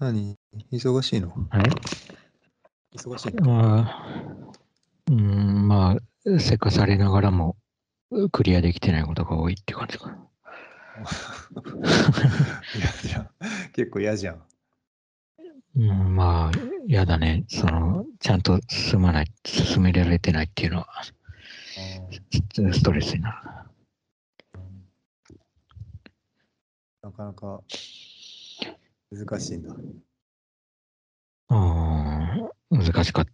何？忙しいの？はい忙しいの？まあ、うん、まあ、せかされながらも、クリアできてないことが多いって感じかな。嫌じゃん。結構嫌じゃん。うん、まあ、やだね。その、ちゃんと進まない、進められてないっていうのは、スストレスになるな。なかなか難しいんだ。あー難しかっ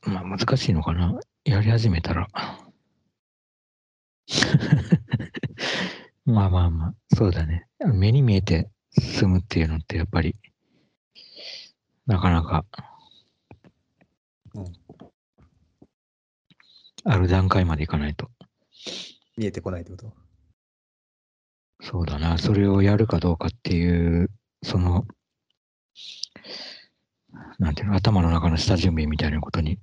た。まあ、難しいのかな。やり始めたら。まあまあまあ、そうだね。目に見えて進むっていうのってやっぱり、なかなか、うんある段階までいかないと。見えてこないってこと？そうだな。それをやるかどうかっていう、その、なんていうの、頭の中の下準備みたいなことに。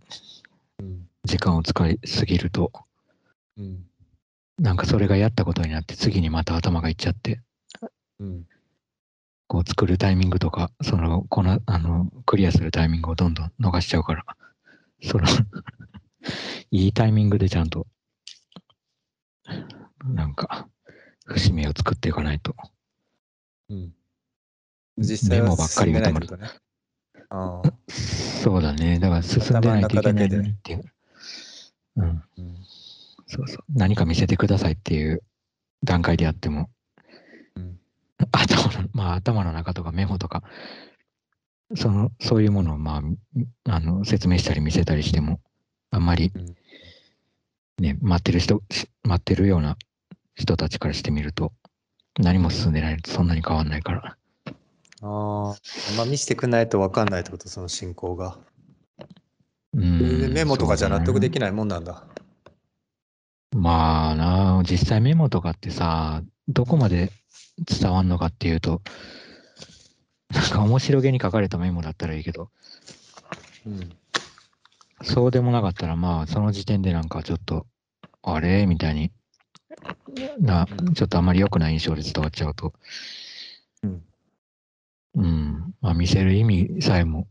時間を使いすぎると、うん。なんかそれがやったことになって次にまた頭がいっちゃって、うん。こう作るタイミングとか、その、この、あの、クリアするタイミングをどんどん逃しちゃうから、その、いいタイミングでちゃんと、なんか、節目を作っていかないと。うん。実際はメモばっかり進めがたまるないってことね。ああ。そうだね。だから進んでないといけないのにっていう。うん。うん。そうそう。何か見せてくださいっていう段階であっても、うん。頭の、まあ頭の中とかメモとか、その、そういうものをまあ、あの、説明したり見せたりしても、あんまりうんね、待ってる人、し待ってるような人たちからしてみると、何も進んでないのとそんなに変わんないから。ああ。まあ見せてくんないと分かんないってこと、その進行が。うん。でメモとかじゃ納得できない。もんなんだ。まあな、実際メモとかってさ、どこまで伝わんのかっていうと、なんか面白げに書かれたメモだったらいいけど、うん。そうでもなかったら、まあ、その時点でなんかちょっと、あれみたいにな、ちょっとあまり良くない印象で伝わっちゃうと、うん。うん、まあ、見せる意味さえも、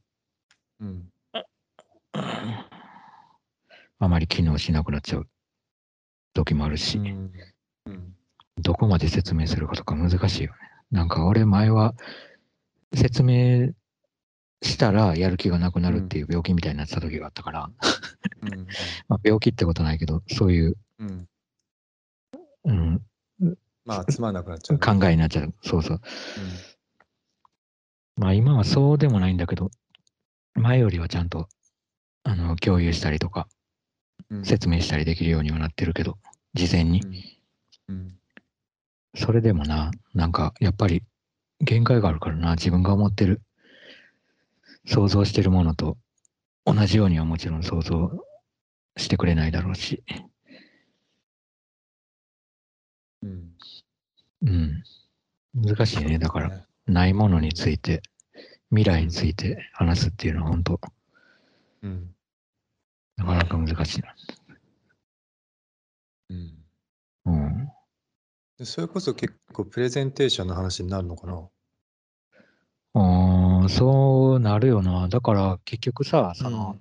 うん。あまり機能しなくなっちゃう時もあるし、うん。うん。どこまで説明するかとか難しいよね。なんか俺前は説明したらやる気がなくなるっていう病気みたいになってた時があったから、うん。まあ、病気ってことないけど、そういう、うん。うん、まあ、つまんなくなっちゃうね。考えになっちゃう。そうそう。まあ今はそうでもないんだけど、前よりはちゃんとあの共有したりとかうん。説明したりできるようにはなってるけど、事前に。うん。それでもな、なんかやっぱり限界があるからな、自分が思ってる、想像してるものと同じようにはもちろん想像してくれないだろうし、うん。うん。難しいね。だから、ねないものについて、未来について話すっていうのは本当、うん。なかなか難しいな。うん。うん。でそれこそ結構プレゼンテーションの話になるのかな？あーそうなるよな。だから結局さ、その、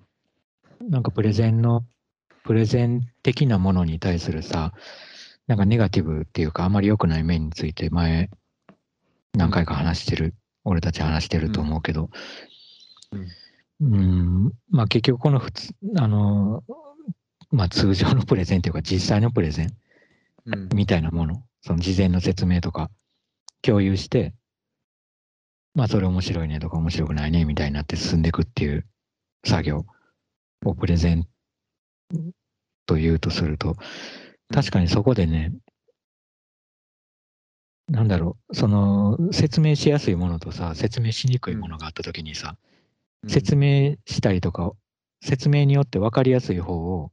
なんかプレゼンの、プレゼン的なものに対するさ、なんかネガティブっていうか、あまり良くない面について前、何回か話してる、俺たち話してると思うけど、うん。うん、まあ結局この普通、あの、まあ通常のプレゼンっていうか、実際のプレゼンうん。みたいなもの、その事前の説明とか共有して、まあそれ面白いねとか面白くないねみたいになって進んでいくっていう作業をプレゼンというとすると、確かにそこでね、なんだろう、その説明しやすいものとさ、説明しにくいものがあったときにさ、説明したりとか、説明によって分かりやすい方を、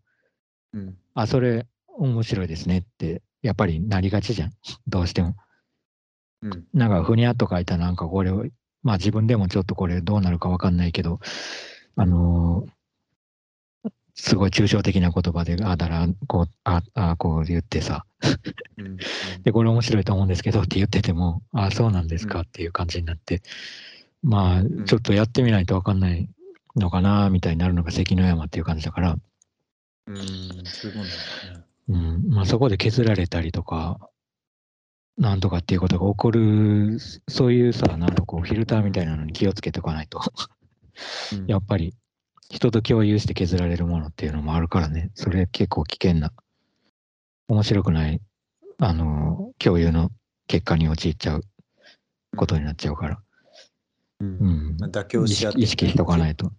うん。あ、それ面白いですねって、やっぱりなりがちじゃん。どうしても。うん。なんか、ふにゃっと書いたなんかこれを、まあ自分でもちょっとこれどうなるかわかんないけど、あのーすごい抽象的な言葉で、ああだら、こう、ああ、こう言ってさ、うん。で、これ面白いと思うんですけどって言ってても、ああ、そうなんですかうん。っていう感じになって、まあ、ん。ちょっとやってみないと分かんないのかな、みたいになるのが関の山っていう感じだから、うん、そういね。うん、まあそこで削られたりとか、なんとかっていうことが起こる、そういうさ、なんかこう、フィルターみたいなのに気をつけておかないと、うん。やっぱり人と共有して削られるものっていうのもあるからね、それ結構危険な、面白くない、あの、共有の結果に陥っちゃうことになっちゃうから、ううん。ん、まあ妥協意し合って識意識しとかないと。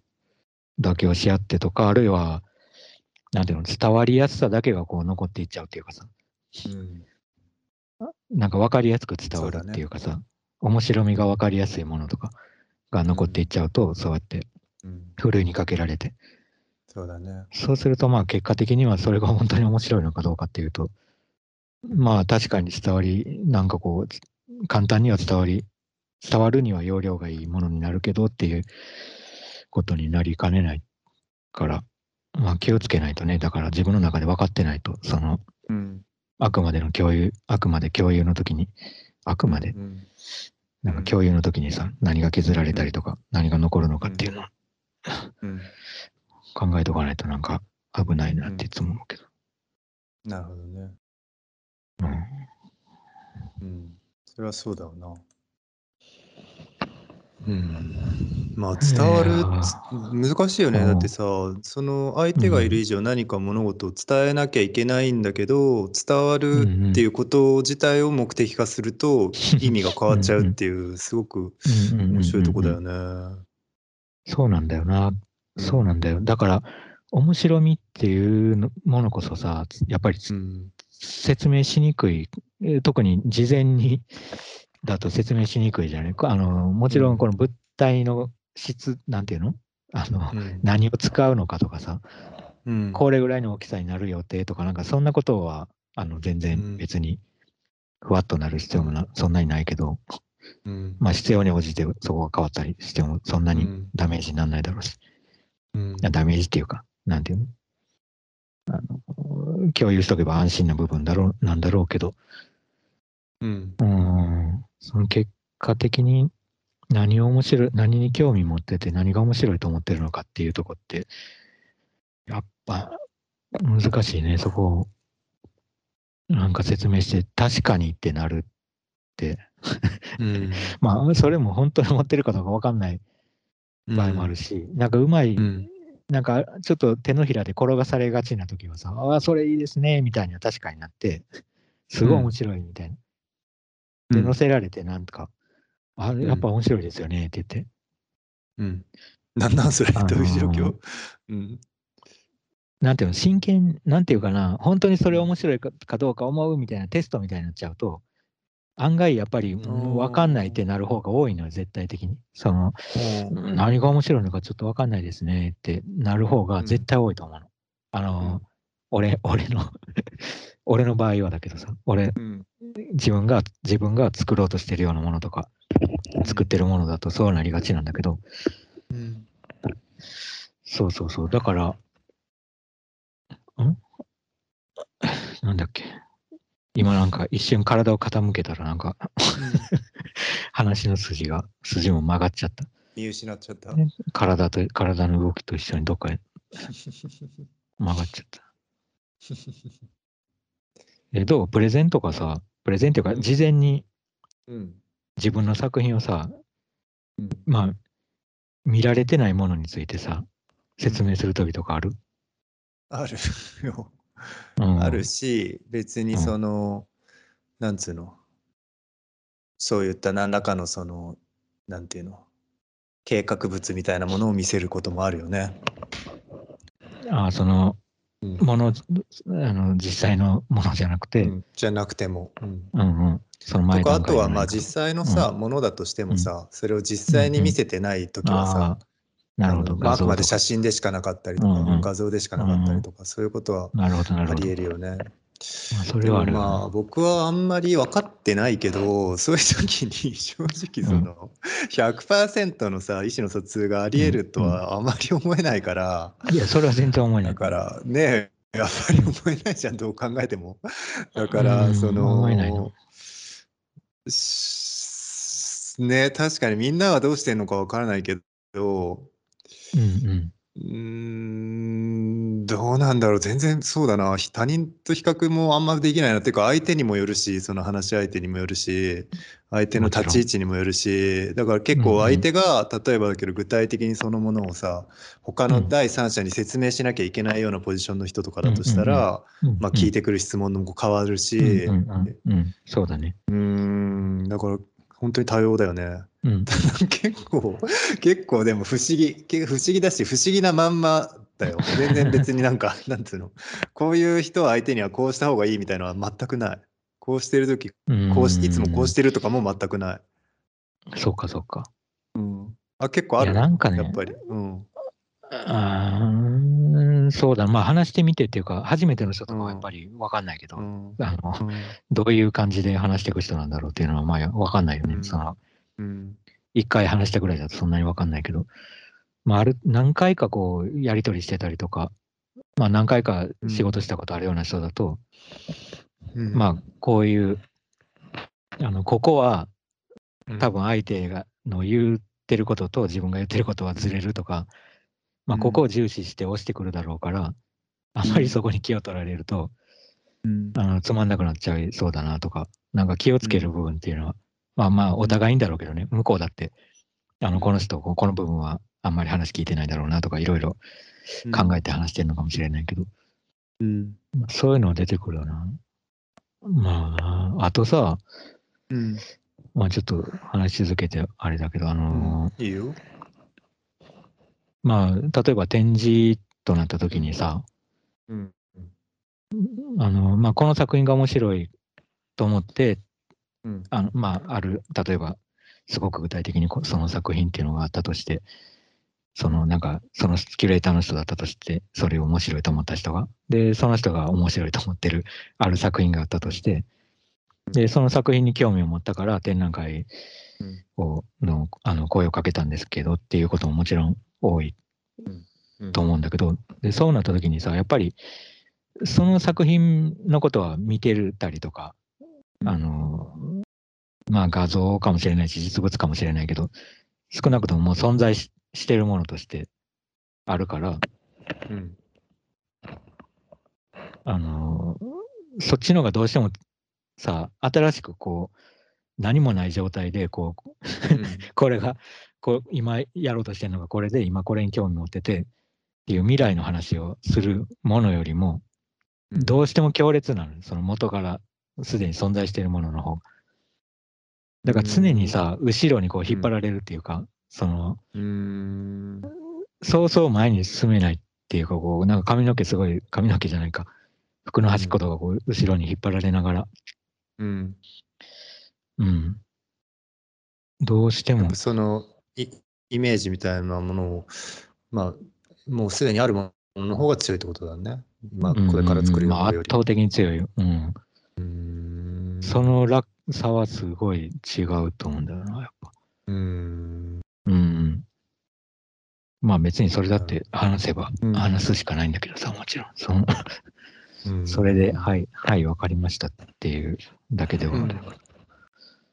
妥協し合ってとか、あるいは、なんていうの、伝わりやすさだけがこう残っていっちゃうっていうかさ、うん。なんか分かりやすく伝わるっていうかさ、面白みが分かりやすいものとかが残っていっちゃうと、そうやってうん、ふるいにかけられて、そうだね。そうするとまあ結果的にはそれが本当に面白いのかどうかっていうと、まあ確かに伝わり、なんかこう、簡単には伝わり、伝わるには容量がいいものになるけどっていうことになりかねないから、まあ気をつけないとね、だから自分の中で分かってないと、その、うんあくまでの共有、あくまで共有の時に、あくまでうん。なんか共有の時にさ、何が削られたりとか、何が残るのかっていうのをうん、考えとかないとなんか危ないなっていつも思うけど。なるほどね。うんうん、それはそうだろうな。うん、まあ伝わる難しいよね。うんだってさ、その相手がいる以上何か物事を伝えなきゃいけないんだけど、伝わるっていうこと自体を目的化すると意味が変わっちゃうっていう、すごくうんうんうんうんうん面白いとこだよね。そうなんだよな。そうなんだよ。だから、面白みっていうのものこそさ、やっぱりうん。説明しにくい、えー特に事前にだと説明しにくいじゃない？あの、もちろんこの物体の質、なんていうの？あの、うん。何を使うのかとかさ、うん。これぐらいの大きさになる予定とか、なんかそんなことは、あの、全うん。然別に、ふわっとなる必要もな、そんなにないけど、うん。まあ必要に応じてそこが変わったりしても、そんなにうん。ダメージにならないだろうし、うん。ダメージっていうか、なんていうの？あの共有しとけば安心な部分だろう、なんだろうけど、うん。うーん、その結果的に何を面白い、何に興味持ってて何が面白いと思ってるのかっていうとこって、やっぱ難しいね、そこを。なんか説明して、確かにってなるって。うん。まあ、それも本当に思ってるかどうかわかんない場合もあるし、なんかうまい、うん。なんかちょっと手のひらで転がされがちな時はさ、ああ、それいいですね、みたいな確かになって、すごい面白いみたいな。で、載せられて、なんとか、あれ、やっぱ面白いですよね、って言って。うん。なんなんそれあのーどういう状況？うん。なんていうの、真剣、なんていうかな、本当にそれ面白いかかどうか思うみたいなテストみたいになっちゃうと、案外やっぱり、うんわかんないってなる方が多いのよ、絶対的に。その、うん何が面白いのかちょっとわかんないですねってなる方が絶対多いと思うの。あの、うん俺、俺の、俺の場合はだけどさ、俺、うん自分が、自分が作ろうとしてるようなものとか、作ってるものだとそうなりがちなんだけど、うんそうそうそう。だから、ん？なんだっけ？今なんか一瞬体を傾けたらなんか話の筋が、筋も曲がっちゃった。見失っちゃった。体と、体の動きと一緒にどっかへ曲がっちゃった。え、どう？プレゼンとかさ、プレゼンっていうか、うん事前にうん自分の作品をさ、うんまあ、見られてないものについてさ、説明するときとかある、あるよ。うん、あるし、別にその、なんつうの、そういった何らかのその、なんていうの、計画物みたいなものを見せることもあるよね。あそのうん。もの、あの実際のものじゃなくて、うん。じゃなくても。うん。うんうん、その前とかあとはまあ実際のさ、ものだとしてもさ、それを実際に見せてない時はさ、なるほど、あのまあ、あくまで写真でしかなかったりとか、うんうん画像でしかなかったりとか、そういうことはあり。えるよね。まあ、そでれはあるよもまあ僕はあんまり分かってないけど そういう時に正直その100%のさ意思の疎通がありえるとはあまり思えないからな。いや、それは全然思えない。だからねやっぱり思えないじゃんどう考えても。だからうんその思えないのしね、確かにみんなはどうしてんのかわからないけど、うんうん。うーん、どうなんだろう。全然そうだな。ひ他人と比較もあんまできないな。っていうか、相手にもよるし、その話し相手にもよるし、相手の立ち位置にもよるし、だから結構相手が、例えばだけど具体的にそのものをさ、他の第三者に説明しなきゃいけないようなポジションの人とかだとしたら、うんまあ聞いてくる質問も変わるし、うんうんうんうん、そうだね。うーん、だから本当に多様だよね。うん。結構、結構でも不思議、け不思議だし、不思議なまんまだよ。全然別になんか、なんつうの、こういう人を相手にはこうした方がいいみたいなのは全くない。こうしてるとき、こうしいつもこうしてるとかも全くない。そうかそうか。あ、結構あるなんかねやっぱり。うん。そうだ、まあ話してみてっていうか、初めての人とかはやっぱり分かんないけど、うん。あのうんどういう感じで話していく人なんだろうっていうのはまあ分かんないよね。うんそのうん。一回話したぐらいだとそんなに分かんないけど、まあ、ある何回かこうやり取りしてたりとか、まあ、何回か仕事したことあるような人だと、うん。まあこういうあのここはうん。多分相手がの言ってることと自分が言ってることはずれるとか、まあ、うん。ここを重視して押してくるだろうから、あんまりそこに気を取られると、うん。あのつまんなくなっちゃいそうだなとか、なんか気をつける部分っていうのは、まあまあお互いんだろうけどね、向こうだって、あのこの人、ここの部分はあんまり話聞いてないだろうなとか、いろいろ考えて話してるのかもしれないけど、うん。まあそういうのは出てくるよな。まあ、あとさ、うん。まあちょっと話し続けてあれだけど、あのーいいよ。まあ、例えば展示となった時にさ、うん。あの、まあ、この作品が面白いと思って、うん。あの、まあ、ある、例えば、すごく具体的にこその作品っていうのがあったとして、そのなんか、そのキュレーターの人だったとして、それを面白いと思った人が、で、その人が面白いと思ってるある作品があったとして、で、その作品に興味を持ったから展覧会をのあの声をかけたんですけどっていうことももちろん多いうん。と思うんだけど、でそうなった時にさ、やっぱりその作品のことは見てるたりとか、あの、まあ画像かもしれないし、実物かもしれないけど、少なくとももう存在ししてるものとしてあるから、うん。あの、そっちのがどうしてもさ、新しくこう、何もない状態で、こう、これが、こう、今やろうとしてるのがこれで、今これに興味持ってて、っていう未来の話をするものよりも、どうしても強烈なの、その元からすでに存在しているものの方が。だから常にさ、後ろにこう引っ張られるっていうか、その、うん。そうそう前に進めないっていうか、こう、なんか髪の毛すごい、髪の毛じゃないか、服の端っことかこう後ろに引っ張られながら、うん。うん。どうしてもそのイイメージみたいなものを、まあ、もうすでにあるものの方が強いってことだね。まあ、うんこれから作るうんまあ。圧倒的に強いよ。うん。うんその落差はすごい違うと思うんだよな、やっぱ。うん。うんうん。まあ別にそれだって話せばうん話すしかないんだけどさ、もちろん。そのうんそれで、はい、はい、わかりましたっていうだけではある。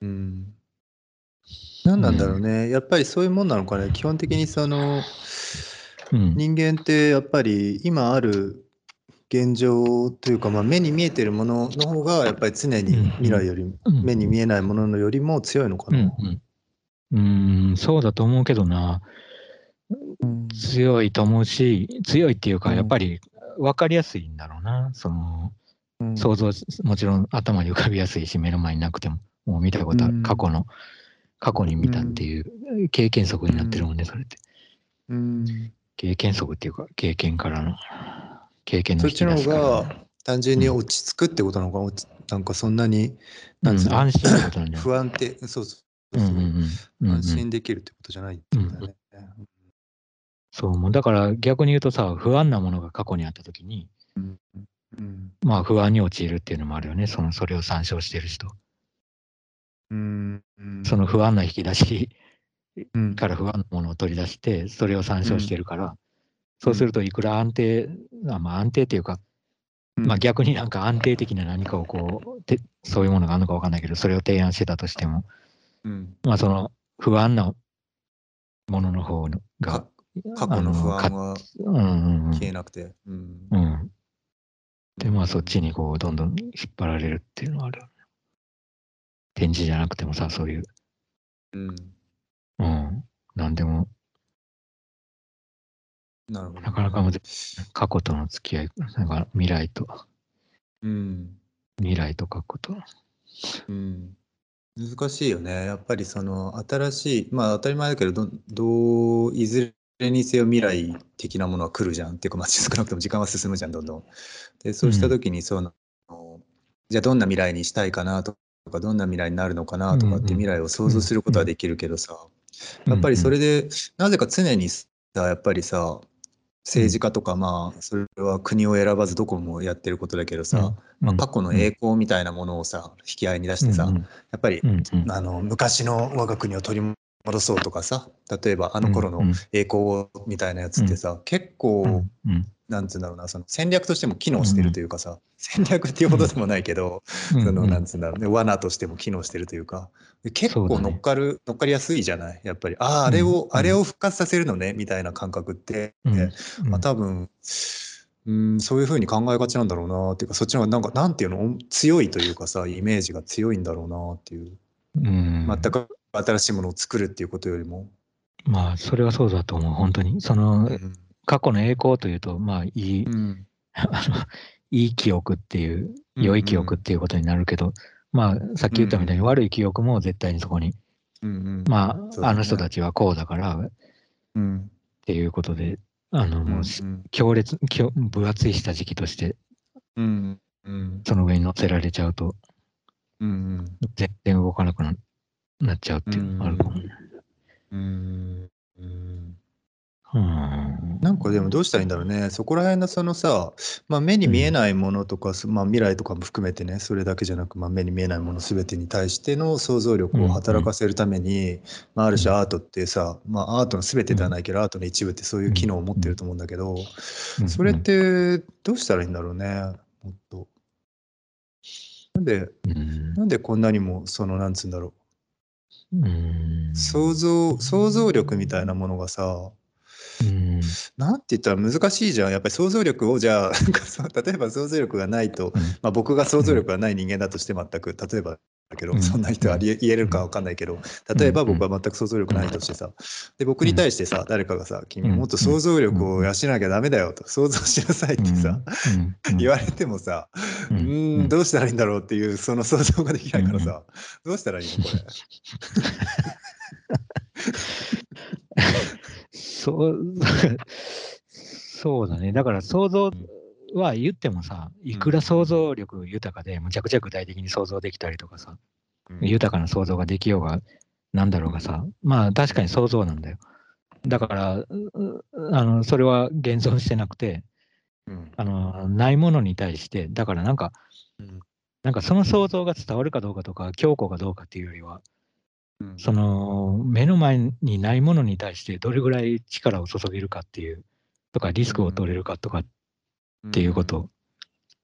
うん。何なんだろうね。やっぱりそういうもんなのかね。基本的にその、うん。人間ってやっぱり今ある現状というか、まあ、目に見えてるものの方がやっぱり常にうん未来よりうん目に見えないもののよりも強いのかな。うんうん。うん、そうだと思うけどな。うん強いと思うし、強いっていうか、うんやっぱり分かりやすいんだろうな。その、うん想像、もちろん頭に浮かびやすいし、目の前になくても、もう見たことある、うん過去の、過去に見たっていう経験則になってるもんね、それって。うん経験則っていうか、経験からの、経験の引きそっちの方が単純に落ち着くってことなのか？な、落ちなんかそんなになんつうの？うん安心ってことなんだよ。不安定、そうそうそう、うんうんうん。うんうん。安心できるってことじゃないってことだね。そう、もう。だから逆に言うとさ、不安なものが過去にあったときに、うんうん。まあ不安に陥るっていうのもあるよね。その、それを参照してる人。うんうん。その不安な引き出しうん。から不安なものを取り出して、それを参照してるから、そうするといくら安定、あまあ安定っていうか、まあ逆になんか安定的な何かをこう、てそういうものがあるのかわかんないけど、それを提案してたとしても、うん。まあその不安なものの方のがか、過去の不安は消えなくて。うん。うん。で、まあそっちにこうどんどん引っ張られるっていうのはある。展示じゃなくてもさ、そういう、うん。うん、なんでも、なるほどね。なかなかむず過去との付き合い、なんか未来と、うん。未来と過去と。うん。難しいよね。やっぱりその新しい、まあ当たり前だけど、どどういずれにせよ未来的なものは来るじゃんっていうか、まあ、少なくとも時間は進むじゃん、どんどん。で、そうした時にその、じゃあどんな未来にしたいかなとか、どんな未来になるのかなとかってうんうん未来を想像することはできるけどさ、やっぱりそれで、なぜか常にさ、やっぱりさ、政治家とか、まあ、それは国を選ばずどこもやってることだけどさ、まあ、過去の栄光みたいなものをさ、引き合いに出してさ、やっぱりあの昔の我が国を取り戻そうとかさ例えばあの頃の栄光をみたいなやつってさ、結構、なんつうんだろうなその戦略としても機能してるというかさ、戦略っていうほどでもないけど、うん。そのなんつうんだろうね罠としても機能してるというかで結構乗っかる、乗っかりやすいじゃない？やっぱり。あああれを、うん。あれを復活させるのね？みたいな感覚って、うん。まあ、多分うんそういうふうに考えがちなんだろうなっていうかそっちの方がなんかなんていうの？強いというかさイメージが強いんだろうなっていう。うん。全く新しいものを作るっていうことよりも。まあ、それはそうだと思う、本当に。その、過去の栄光というと、まあ、いい、うん。あの、いい記憶っていう、うん良い記憶っていうことになるけど、まあ、さっき言ったみたいにうん悪い記憶も絶対にそこに、うんうん。まあ、ね。あの人たちはこうだからっうん。ていうことで、あの、もう、うん強烈、強分厚い下敷きとして、うんうん。その上に乗せられちゃうと、うん全然動かなくななっちゃうっていうのがあるかもね。うんうんうん。なんかでもどうしたらいいんだろうね。そこら辺のそのさ、まあ、目に見えないものとか、まあ、未来とかも含めてねそれだけじゃなく、まあ、目に見えないもの全てに対しての想像力を働かせるために、まあ、ある種アートってさ、まあ、アートの全てではないけど、アートの一部ってそういう機能を持ってると思うんだけど、うん。それってどうしたらいいんだろうねもっと。なんでうん。なんでこんなにもそのなんつうんだろう。ん。う想像想像力みたいなものがさうん。なんて言ったら難しいじゃん。やっぱり想像力をじゃあ 例えば想像力がないと、まあ、僕が想像力がない人間だとして全く例えばだけど、うん。そんな人は言えるか分かんないけど例えば僕は全く想像力ないとしてさで僕に対してさ誰かがさ「君もっと想像力を養わなきゃダメだよ」と「想像しなさい」ってさうん。言われてもさうん。どうしたらいいんだろうっていうその想像ができないからさどうしたらいいのこれ。そう、そうだね。だから想像は言ってもさ、いくら想像力豊かで、むちゃくちゃ具体的に想像できたりとかさ、豊かな想像ができようが、なんだろうがさ、まあ確かに想像なんだよ。だから、うあのそれは現存してなくて、うんあのないものに対して、だからなんか、うんなんかその想像が伝わるかどうかとか、強固かどうかっていうよりは、うんその目の前にないものに対してどれぐらい力を注げるかっていう、とかリスクを取れるかとかっていうこと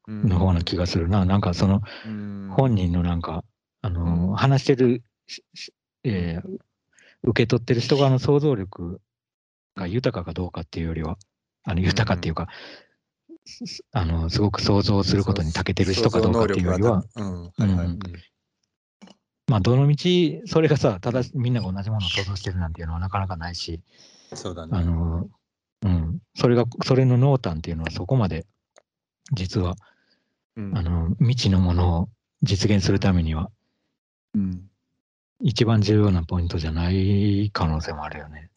の方な気がするな。なんかそのうん。本人のなんか、あのうん。話してる、えー受け取ってる人側の想像力が豊かかどうかっていうよりは、あの豊かっていうか、すあのすごく想像することに長けてる人かどうかっていうよりは、まあ、どの道、それがさ、ただみんなが同じものを想像してるなんていうのはなかなかないし、そうだね。あの、うん、それが、それの濃淡っていうのはそこまで、実は、うん。あの、未知のものを実現するためには、うん。一番重要なポイントじゃない可能性もあるよね。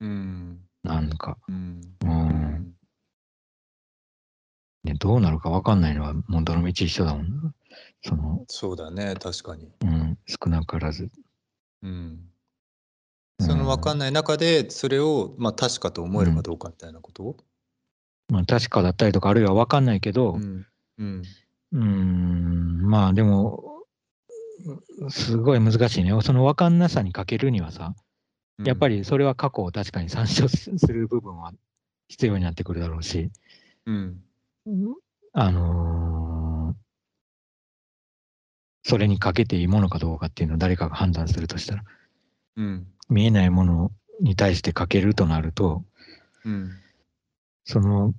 うん。なんか、うん。うん、ね、どうなるか分かんないのは、もうどの道一緒だもん。な。その、そうだね、確かに。うん、少なからず。うん。その分かんない中で、それを、まあ、確かと思えるかどうかみたいなこと？まあ、確かだったりとか、あるいは分かんないけど、うん。うん。うーん、まあでも、すごい難しいね。その分かんなさに欠けるにはさ、やっぱりそれは過去を確かに参照する部分は必要になってくるだろうし、うん。あのーそれにかけていいものかどうかっていうのを誰かが判断するとしたら、うん。見えないものに対してかけるとなると、うん。その、ん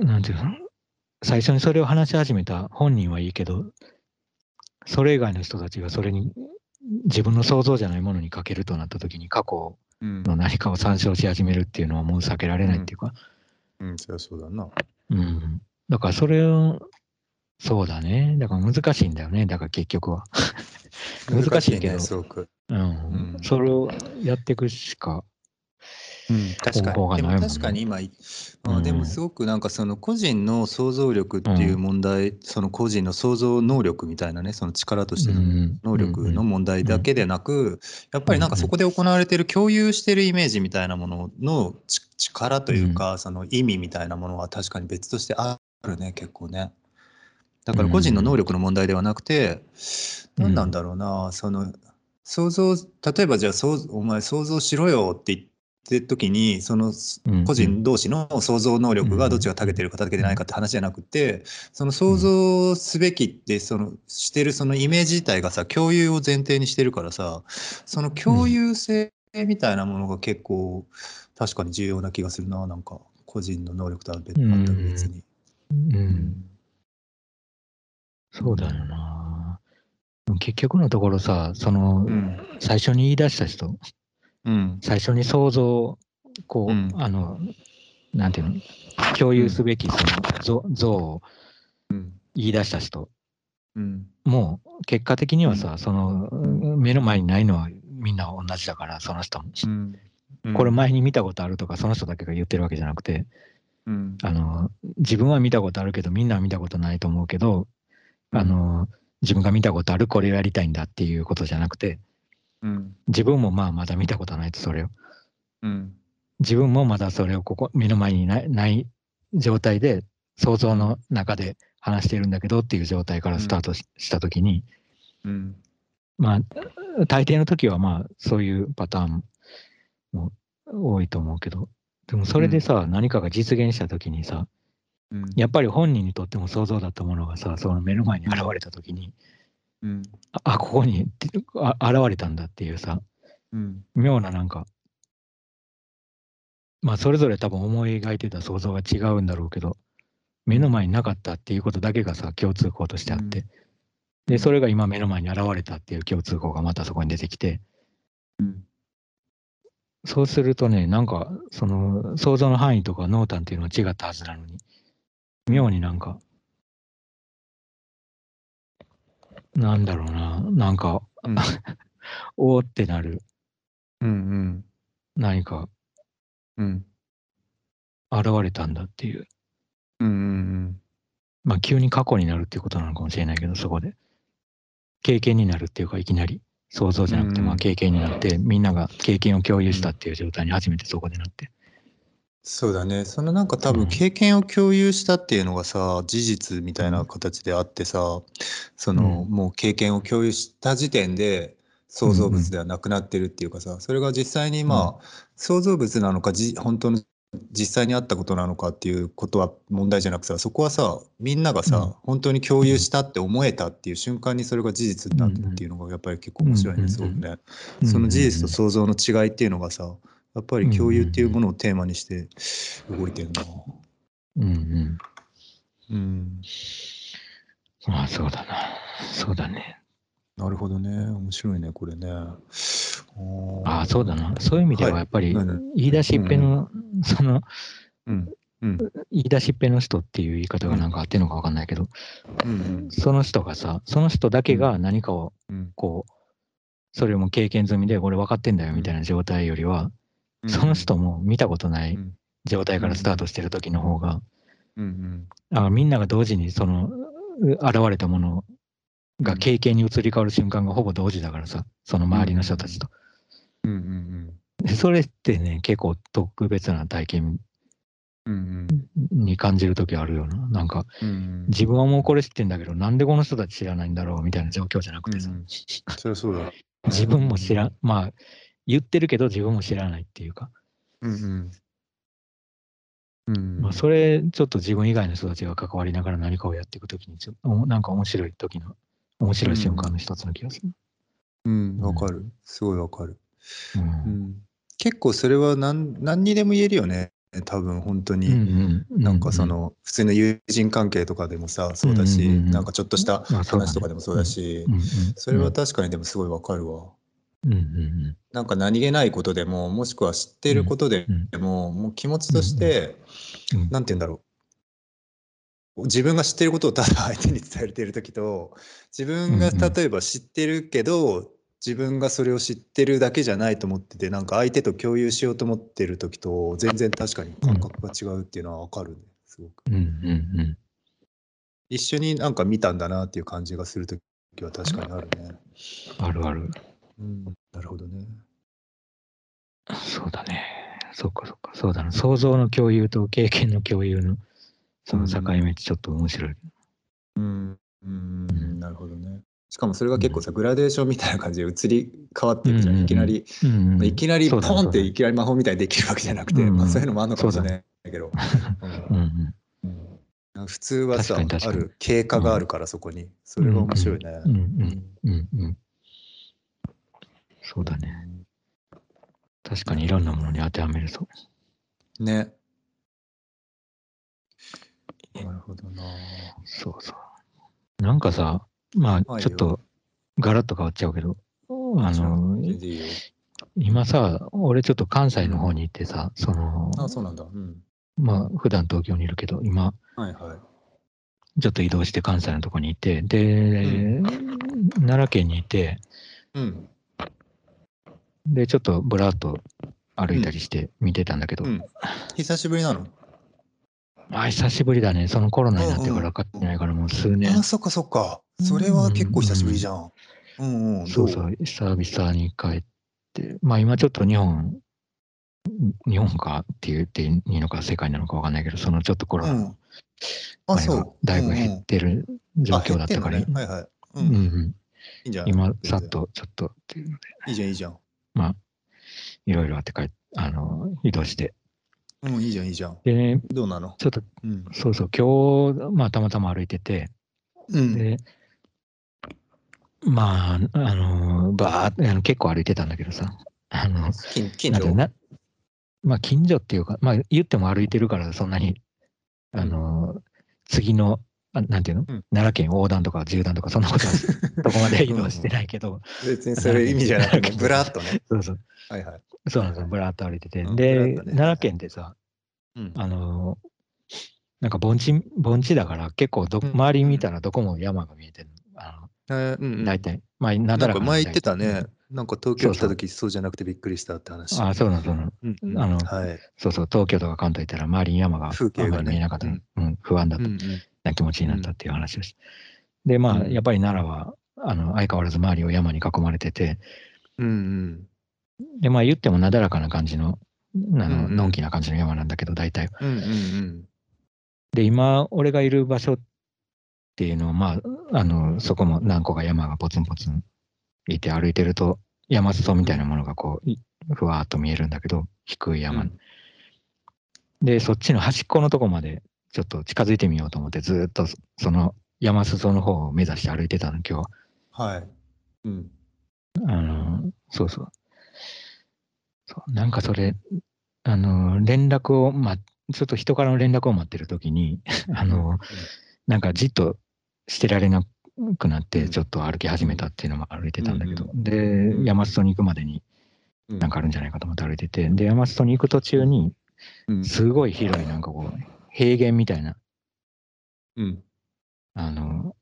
なんていうの、最初にそれを話し始めた本人はいいけど、それ以外の人たちがそれに自分の想像じゃないものにかけるとなった時に過去うん。の何かを参照し始めるっていうのはもう避けられないっていうか、うん、そりゃそうだな。うん。だからそれを、そうだね。だから難しいんだよね。だから結局は。難しいけどね、すごく。うん。うんそれをやっていくしか。うん、確かに。でも確かに今、あうんでもすごくなんかその個人の想像力っていう問題、その個人の想像能力みたいなね、その力としてのうん能力の問題だけでなく、やっぱりなんかそこで行われてる共有してるイメージみたいなもののち力というか、その意味みたいなものは確かに別としてあるね、結構ね。だから個人の能力の問題ではなくて、うん何なんだろうな、その想像、例えばじゃあそう、お前想像しろよって言ってる時に、そのうん。個人同士の想像能力がどっちが長けてるか長けてないかって話じゃなくて、その想像すべきってそのしてるそのイメージ自体がさ共有を前提にしてるからさその共有性みたいなものが結構確かに重要な気がするななんか個人の能力とは別全く別に。うん。そうだよな。結局のところさ、その、うん。最初に言い出した人、うん。最初に想像を、こう、うん。あの、なんていうの、共有すべきその像像をうん。言い出した人、うん。もう結果的にはさ、その目の前にないのはみんな同じだから、その人も。うん。これ前に見たことあるとか、その人だけが言ってるわけじゃなくて、うん。あの、自分は見たことあるけど、みんなは見たことないと思うけど、あの、自分が見たことある、これをやりたいんだっていうことじゃなくて、うん。自分もまあまだ見たことないと、それを。うん。自分もまだそれをここ、目の前にないない状態で、想像の中で話してるんだけどっていう状態からスタートし,、たときに、うん。まあ、大抵の時はまあ、そういうパターンも多いと思うけど、でもそれでさ、何かが実現したときにさ、うん。やっぱり本人にとっても想像だったものがさ、その目の前に現れたときに、うん。ああ、ここにあ現れたんだっていうさ、うん。妙ななんか、まあそれぞれ多分思い描いてた想像が違うんだろうけど、目の前になかったっていうことだけがさ、共通項としてあって、うん。で、それが今目の前に現れたっていう共通項がまたそこに出てきて、うん。そうするとね、なんか、その想像の範囲とか濃淡っていうのは違ったはずなのに、妙になんか、なんだろうな、なんか、うん。おーってなる。うん何かうん。現れたんだっていう。うんうんまあ、急に過去になるっていうことなのかもしれないけど、そこで。経験になるっていうか、いきなり。想像じゃなくて、うんまあ経験になって、みんなが経験を共有したっていう状態に初めてそこでなって。そうだね。そのなんか多うん分経験を共有したっていうのがさ、事実みたいな形であってさ、そのうんもう経験を共有した時点で創造物ではなくなってるっていうかさ、それが実際にまあ創造物なのかじ本当の実際にあったことなのかっていうことは問題じゃなくさ、そこはさ、みんながさ、うん本当に共有したって思えたっていう瞬間にそれが事実になるっていうのがやっぱり結構面白いね、うんすごくね。うんその事実と想像の違いっていうのがさ、やっぱり共有っていうものをテーマにして動いてるな。うんうん。うん。まあ、そうだな。そうだね。なるほどね。面白いね、これね。あああ、そうだな。そういう意味では、やっぱり、はい言い出しっぺの、その、うん。うん。言い出しっぺの人っていう言い方がなんか合ってるのかわかんないけど、うん。その人がさ、その人だけが何かをうん。こう、それも経験済みで、これ分かってんだよみたいな状態よりは、その人も見たことないうん状態からスタートしてる時の方が、うん。あみんなが同時にそのう現れたものが経験に移り変わる瞬間がほぼ同時だからさ、その周りの人たちと。うん。うん。でそれってね、結構特別な体験うん。に感じる時あるよな。なんか、うん。自分はもうこれ知ってんだけど、なんでこの人たち知らないんだろうみたいな状況じゃなくてさ、うんそりゃそうだ。自分も知らん、まあ、言ってるけど自分も知らないっていうか、うん。うん。まあ、それ、ちょっと自分以外の人たちが関わりながら何かをやっていくときにちょ、おなんか面白い時の面白い瞬間の一つの気がする。うん、わかる。すごいわかる。う。うんん、結構それは何何にでも言えるよね。多分本当に。うんうんなんかそ、の普通の友人関係とかでもさそうだし、うんうんうんなんかちょっとした話とかでもそうだし、うんうんそれは確かにでもすごいわかるわ。うんうんなんか何気ないことでももしくは知っていることでうんも、もう気持ちとして、うんなんて言うんだろう自分が知っていることをただ相手に伝えている時と自分がうんうん例えば知ってるけど、自分がそれを知ってるだけじゃないと思っててなんか相手と共有しようと思ってる時と全然確かに感覚が違うっていうのは分かるねすごく。うんうんうん一緒になんか見たんだなっていう感じがする時は確かにあるね。あるある。うん、なるほどね。そうだね。そっかそっか。そうだな。想像の共有と経験の共有のその境目ってちょっと面白い。うん、うん、なるほどね。しかもそれが結構さ、グラデーションみたいな感じで移り変わっていくじゃん。うんうんうんいきなり、うんうんいきなりポンっていきなり魔法みたいにできるわけじゃなくて、うんうんまあそういうのもあるのかもしれないけど、うんうんうん普通はさ、ある経過があるからそこに。それが面白いね。うんうんうんうん。そうだね。確かにいろんなものに当てはめると。ね。なるほどな。そうそう。なんかさ、まあはいちょっとガラッと変わっちゃうけど、あの。今さ、俺ちょっと関西の方に行ってさ、その、あ、そうなんだ。うん。まあ普段東京にいるけど、今、はいはい。ちょっと移動して関西のとこにいて、で、奈良県にいて、うん。で、ちょっとぶらっと歩いたりして見てたんだけど、うん。久しぶりなの？あ、久しぶりだね。そのコロナになってからかってないからもう数年あ、。そっかそっか。それは結構久しぶりじゃん。うんうん。そうそう、久々に帰って、まあ今ちょっと日本、日本かって言っていいのか世界なのかわかんないけど、そのちょっとコロナのうん。あ、そう。だいぶ減ってる状況だったから、あ減ってんのねはいはい。う。うんんうん、いいんじゃん。今さっ。とちょっとっていうので、いいじゃん、いいじゃん。まあ、いろいろあって帰っあの移動して。うん、いいじゃん、いいじゃん。でね、どうなの？ちょっとうん。そうそう、今日、まあたまたま歩いてて、うん。で、まあ、あの、ばーってあの結構歩いてたんだけどさ、あの、近近所？なまあ近所っていうか、まあ言っても歩いてるからそんなに、あの、次の、あなんていうの、うん。奈良県横断とか縦断とかそんなことは どこまで移動してないけど、別にそれ意味じゃなくて、ブラッとね。そうそう、はいはい。そうなんですよ、ぶらっと歩いてて。うん。で、ね。奈良県ってさ、うん。あの、なんか盆地、盆地だから結構ど、うん。周り見たらどこも山が見えてるあえーうん大体。まあ、なだらか前言ってたね。なんか東京来た時そうじゃなくてびっくりしたって話。あそうなの、そうなんうんあのはい。そうそう、東京とか関東行ったら周りに山が風景が見えなかったの、うん、不安だった。うんうんな気持ちになったっていう話をして。で、まあ、うん。やっぱり奈良は、あの、相変わらず周りを山に囲まれてて、うんうんで、まあ言ってもなだらかな感じの、あの、うんうん。のんきな感じの山なんだけど、大体。うんうんうん。で、今、俺がいる場所っていうのは、まあ、あの、そこも何個か山がポツンポツンいて歩いてると、山裾みたいなものがこう、いふわーっと見えるんだけど、低い山。に。で、そっちの端っこのとこまでちょっと近づいてみようと思って、ずーっとそその山裾の方を目指して歩いてたの、今日は。はい。うん。あの、そうそう。そうなんかそれ、あの、連絡を、ま、ちょっと人からの連絡を待ってる時に、あの、なんかじっとしてられなくなって、うんちょっと歩き始めたっていうのも歩いてたんだけど、うんで、うん山裾に行くまでにうんなんかあるんじゃないかと思って歩いてて、で、山裾に行く途中に、うんすごい広いなんかこう、平原みたいな、うん。あの、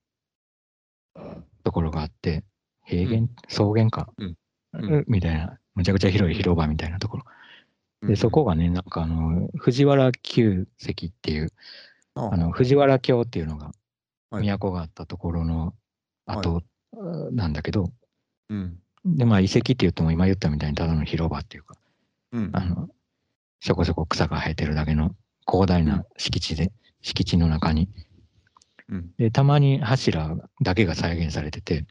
ところがあって、平原、草原か、うん。うみたいな、むちゃくちゃ広い広場みたいなところ。うん。で、そこがね、なんかあの、藤原旧跡っていう、ああ。の、藤原京っていうのが、はい。都があったところの跡なんだけど、うん。で、まあ遺跡って言っても今言ったみたいにただの広場っていうか、うん。あの、そこそこ草が生えてるだけの広大な敷地で、敷地の中に、うん。で、たまに柱だけが再現されてて、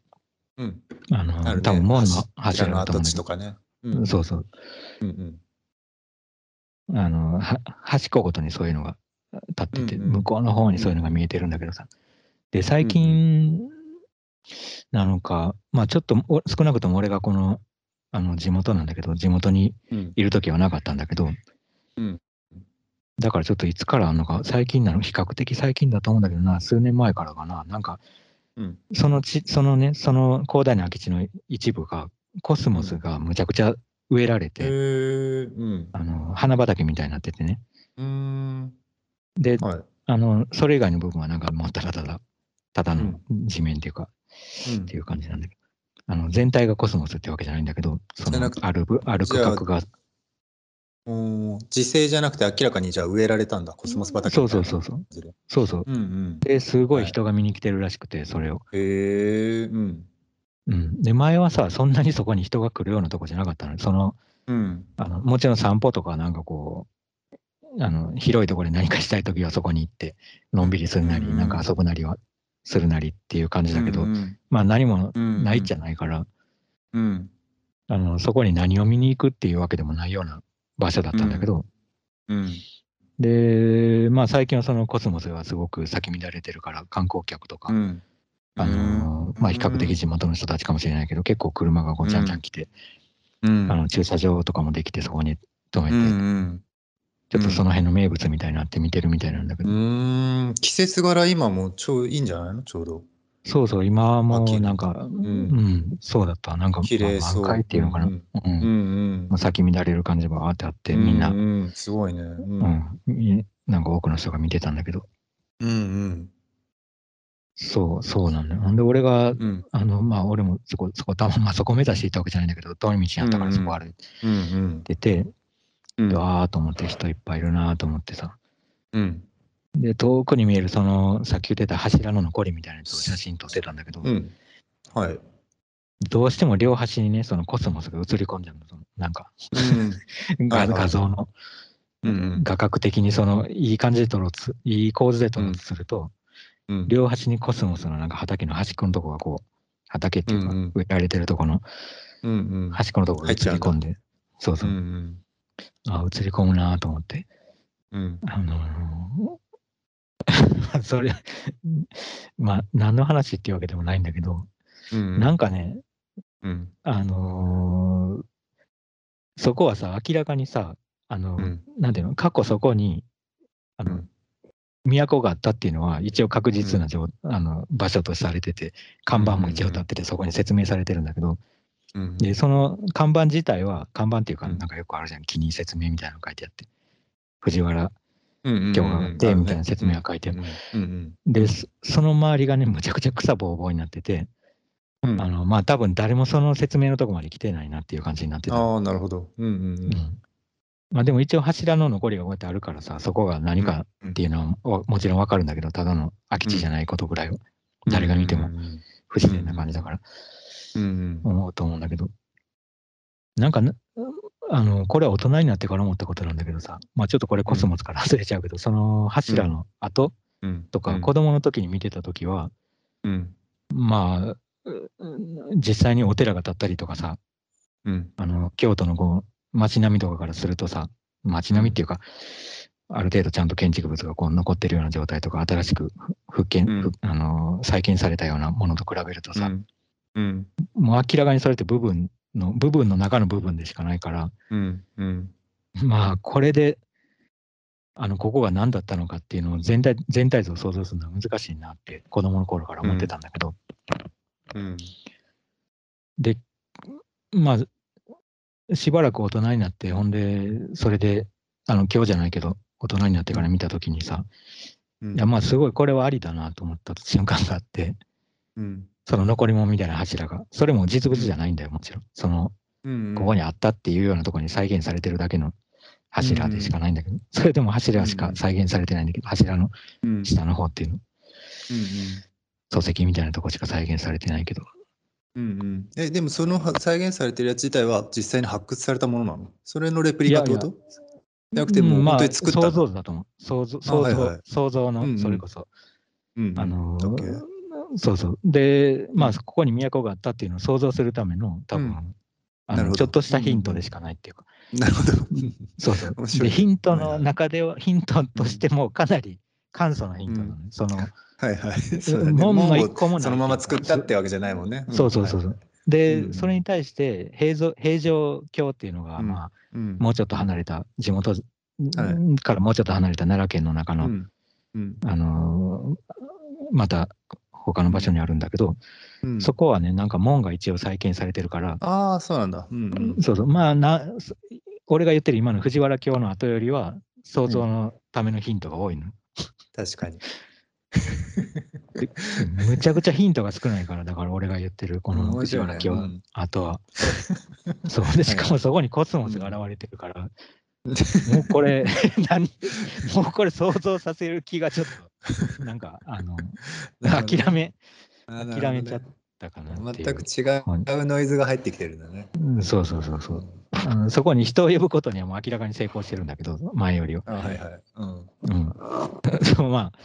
うん。あの、あるね多分門の柱柱の跡だとかね。うんそうそう。うんうん。あの、は端っこごとにそういうのが立ってて、うんうん向こうの方にそういうのが見えてるんだけどさ。で、最近、なのか、まあちょっとお少なくとも俺がこのあの地元なんだけど、地元にうん。いる時はなかったんだけど、うんだからちょっといつからあんのか、最近なの、比較的最近だと思うんだけどな、数年前からかな、なんか、うん。そのち、そのね、その広大な空き地の一部が、コスモスがむちゃくちゃ植えられてて、え。うん。あの花畑みたいになっててね。うーん。で、はい。あの、それ以外の部分はなんかもうただただ、ただのうん地面っていうか、うんっていう感じなんだけど、あの全体がコスモスってわけじゃないんだけど、そのある部ある区画が、自生じゃなくて明らかにじゃあ植えられたんだ、コスモス畑そうみたいうなそそうそう、そうそう。うんうん。で、すごはいい人が見に来てるらしくて、それを。へえ。うん。うん。で、前はさ、そんなにそこに人が来るようなとこじゃなかったの。その、うん。あのもちろん散歩とかなんかこう、あの広いところで何かしたいときはそこに行って、のんびりするなり、うんうんなんか遊ぶなりはするなりっていう感じだけど、うんまあ何もうんないじゃないから、うん。あのそこに何を見に行くっていうわけでもないような場所だったんだけど、うん。で、まあ最近はそのコスモスがすごく咲き乱れてるから、観光客とか、うん。あのまあ比較的地元の人たちかもしれないけど、結構車がこうちゃんちゃん来て、うん。あの駐車場とかもできてそこに止めて、うんうん。ちょっとその辺の名物みたいになって見てるみたいなんだけうど、ーん。季節柄今もちょういいんじゃないの？ちょうど。そうそう、今はもなんか、うん、そうだった。なんか、綺麗そう。まあ満開っていうのかな。ううんん。うんうんまあ、咲き乱れる感じがあってあって、みんな、ううんん。すごいね。うん。なんか多くの人が見てたんだけど、うんうん。そう、そうなんだよ。ほんで、俺が、うん。あの、まあ、俺もそこ、そこ、たま、まあ、そこ目指していったわけじゃないんだけど、通り道にあったからそこ歩いうんてて、うん。でわーと思って人いっぱいいるなーと思ってさ。うん。で、遠くに見える、その、さっき言ってた柱の残りみたいなやつを写真撮ってたんだけど、うん。はい。どうしても両端にね、そのコスモスが映り込んじゃうの、そのなんか、うん。画像の。うんうん画角的にそのいい感じで撮ろうとすいい構図で撮ろうとすると、うん。両端にコスモスのなんか畑の端っこのとこがこう畑っていうかうんうん植えられてるとこのうんうん。端っこのとこが映り込んで、そうそうう、んあ映り込むなと思ってうん。あのー それまあ何の話っていうわけでもないんだけど、うん。なんかねうん。あのーそこはさ明らかにさあの、うん。なんていうの過去そこにあの、うん都があったっていうのは一応確実な状、あの場所とされてて看板も一応立っててそこに説明されてるんだけど、うん。でその看板自体は看板っていうかうんなんかよくあるじゃん記に説明みたいなの書いてあって藤原うんうんうん今日があってみたいな説明が書いてでそその周りがねむちゃくちゃ草ぼうぼうになってて、うん。あのまあ多分誰もその説明のとこまで来てないなっていう感じになってて、ああ、なるほど。うんうんうん。まあ、でも一応柱の残りがこうやってあるからさそこが何かうん。っていうのはわもちろんわかるんだけどただの空き地じゃないことぐらいは誰が見てもうん不自然な感じだから。うん。思うと思うんだけど、なんかな、あの、これは大人になってから思ったことなんだけどさ、まあちょっとこれコスモスから外れちゃうけど、その柱の跡うん。とか、子供の時に見てた時は、うん。まあ、う実際にお寺が建ったりとかさ、うん。あの、京都のこう、街並みとかからするとさ、街並みっていうか、ある程度ちゃんと建築物がこう残ってるような状態とか、新しく復建、うんふあの再建されたようなものと比べるとさ、うん。うん。もう明らかにそれって部分の、部分の中の部分でしかないから、うん。うん。まあ、これで、あの、ここが何だったのかっていうのを全体、全体像を想像するのは難しいなって子供の頃から思ってたんだけど、うん。で、まあ、しばらく大人になって、ほんで、それで、あの、今日じゃないけど、大人になってから見たときにさ、うん。いや、まあ、すごいこれはありだなと思った瞬間があって、うん。その残り物みたいな柱が、それも実物じゃないんだよ、もちろん。その、うん。ここにあったっていうようなところに再現されてるだけの柱でしかないんだけど、それでも柱しか再現されてないんだけど、柱のうん。下の方っていうの、うん。礎石みたいなとこしか再現されてないけど、うんうん、えでもそのは再現されてるやつ自体は実際に発掘されたものなの？それのレプリカってこと？なくてもううんまあ本当に作った想像図だと思う。想像想像,、はいはい。想像の、うんうん。それこそ。うんうん。あのーそうそう。で、まあ、うん。ここに都があったっていうのを想像するための、多分、うん。あのちょっとしたヒントでしかないっていうか。なるほど。そうそう。で、ヒントの中では、ヒントとしてもかなり簡素なヒントなの。ね。その、はいはい。門の一個もそのまま作ったってわけじゃないもんね。んそうそうそう。で、うん。それに対して平蔵、平城京っていうのが、うん。まあ、うん。もうちょっと離れた、地元はい。からもうちょっと離れた奈良県の中の、あのーまた他の場所にあるんだけど、うんそこはね、なんか門が一応再建されてるから、ああ、そうなんだ。うんうんそうそう、まあな、そ俺が言ってる今の藤原京の後よりは、想像のためのヒントが多いの。確かに。むちゃくちゃヒントが少ないから、だから俺が言ってるこの藤原京のうん後は。そうで、しかもそこにコスモスが現れてるから、もうこれ、何もうこれ想像させる気がちょっと、なんか、あの、諦め、諦めちゃったかなっていう。全く違うノイズが入ってきてるんだね。うんそうそうそうそう。あのそこに人を呼ぶことにはもう明らかに成功してるんだけど、前よりは。あはいはい。うんうん。そうまあ、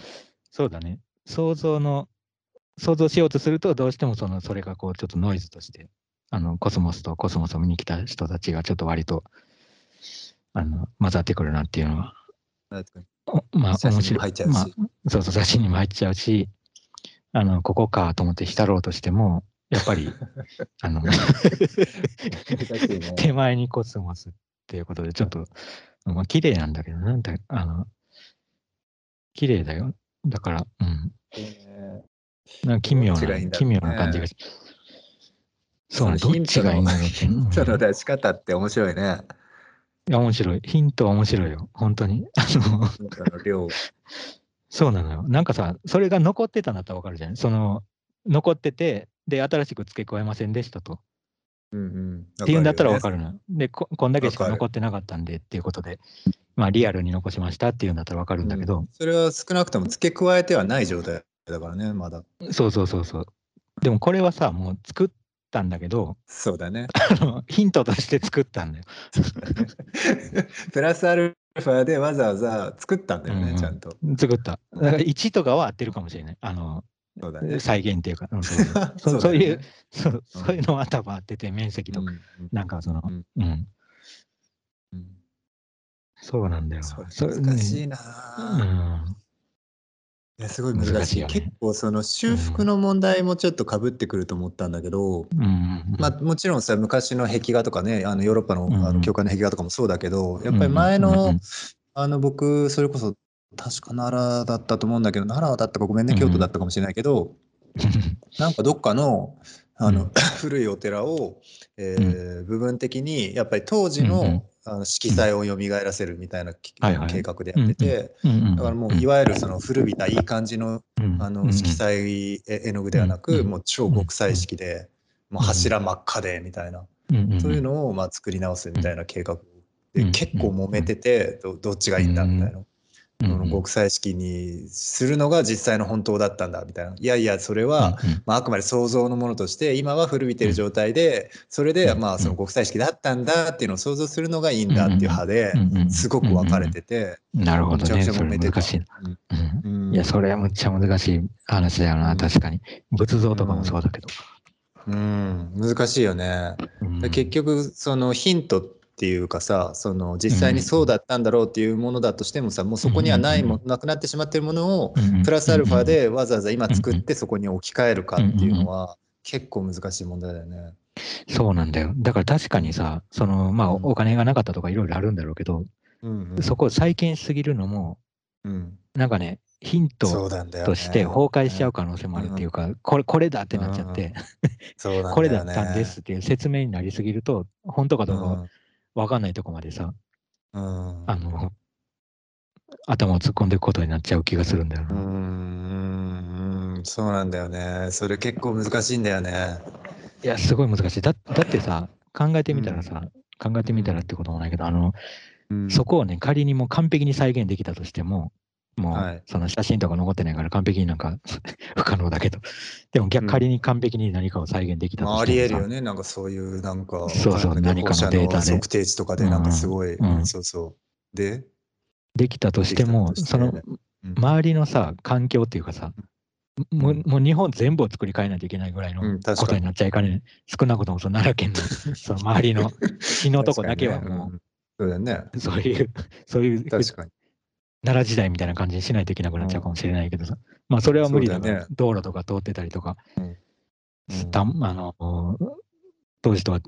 そうだね。想像の、想像しようとすると、どうしてもその、それがこう、ちょっとノイズとして、あの、コスモスとコスモスを見に来た人たちがちょっと割と、あの、混ざってくるなっていうのは、まあ、面白い。まあ、そうそう、写真にも入っちゃうし、あの、ここかと思って浸ろうとしても、やっぱり、あの、手前にコスモスっていうことで、ちょっと、まあ、綺麗なんだけど、なんだ、あの、綺麗だよ。だから、うん。なんか奇妙な、奇妙な感じがし。そうどっちがいいんだろうって。うんその出し方って面白いね。いや、面白い。ヒントは面白いよ。本当に。あの、量。そうなのよ。なんかさ、それが残ってたんだったらわかるじゃないその、残ってて、で、新しく付け加えませんでしたと。うんうん。っていうんだったらわかるるのよ。でこ、こんだけしか残ってなかったんでっていうことで、まあ、リアルに残しましたっていうんだったらわかるんだけど、よね。それは少なくとも付け加えてはない状態だからね、まだ。そうそうそうそう。でもこれはさ、もう作ったんだけど、そうだね。あのヒントとして作ったんだよ。プラスアルファでわざわざ作ったんだよね、うんうんちゃんと。作った。だから1とかは合ってるかもしれない。あの、そうだね。再現っていうか、うんそうそうそ そうそういうそううんそういうのは多分合ってて、面積とか、うんなんかその、うんうん、うんそうなんだよ。難しいなうぁ、ん。いやすごい難しい。難しいよね。結構その修復の問題もちょっとかぶってくると思ったんだけど、うん。うんまあ、もちろんさ昔の壁画とかねあのヨーロッパのあの教会の壁画とかもそうだけどやっぱり前のうん。あの僕それこそ確か奈良だったと思うんだけど奈良だったかごめんねうん京都だったかもしれないけど、なんかどっかのあの、うん。古いお寺を、えー部分的にやっぱり当時の,、うんうん。あの色彩を蘇らせるみたいな、きはいはい。計画でやってて、うんうん。だからもういわゆるその古びたいい感じのうんあうんの色彩絵絵の具ではなく、うんもう超極彩色で、もう柱真っ赤でみたいな、うんうん。そういうのをまあ作り直すみたいな計画で、うん。結構揉めててどどっちがいいんだみたいな。うんその極彩色にするのが実際の本当だったんだみたいな。いやいやそれは、まあ、あくまで想像のものとして今は古びてる状態でそれでうんまあその極彩色だったんだっていうのを想像するのがいいんだっていう派ですごく分かれてて。なるほどね。めちゃくちゃそれ揉めてた難しいな。うんうんいや、それはむっちゃ難しい話だよな、うん確かに。仏像とかもそうだけど。うん難しいよね。結局そのヒントっていうかさその実際にそうだったんだろうっていうものだとしてもさもうそこにはないもうなくなってしまってるものをプラスアルファでわざわざ今作ってそこに置き換えるかっていうのは結構難しい問題だよね。そうなんだよ。だから確かにさ、その、まあ、うん。お金がなかったとかいろいろあるんだろうけど、うんうん。そこを再建しすぎるのも、うん。なんかね、ヒントとして崩壊しちゃう可能性もあるっていうか、これ、これだってなっちゃって、これだったんですっていう説明になりすぎると、本当かどうかうんわかんないとこまでさ、うんあの、頭を突っ込んでいくことになっちゃう気がするんだよな。うんそうなんだよね。それ結構難しいんだよね。いや、すごい難しい。だだってさ、考えてみたらさ、考えてみたらってこともないけど、あの、うんそこをね、仮にもう完璧に再現できたとしても、もう、はい。その写真とか残ってないから完璧になんか 不可能だけど、でも逆うん仮に完璧に何かを再現できたまあ、あとしてもさ、りえるよね。なんかそういうなんか、そうそう何かのデータで。測定値とかでなんかすごい、うん。うん。そうそう。で、できたとしても、てそのうん。周りのさ、環境っていうかさ、もうもう日本全部を作り変えないといけないぐらいのことになっちゃいかねえ、少なくともその奈良県の。その周りの 市のとこだけはもう。ん。そうだよね。う、そういう、そういう確かに。奈良時代みたいな感じにしないといけなくなっちゃうかもしれないけどさ、まあそれは無理だね。道路とか通ってたりとか、うん。たあの当時とは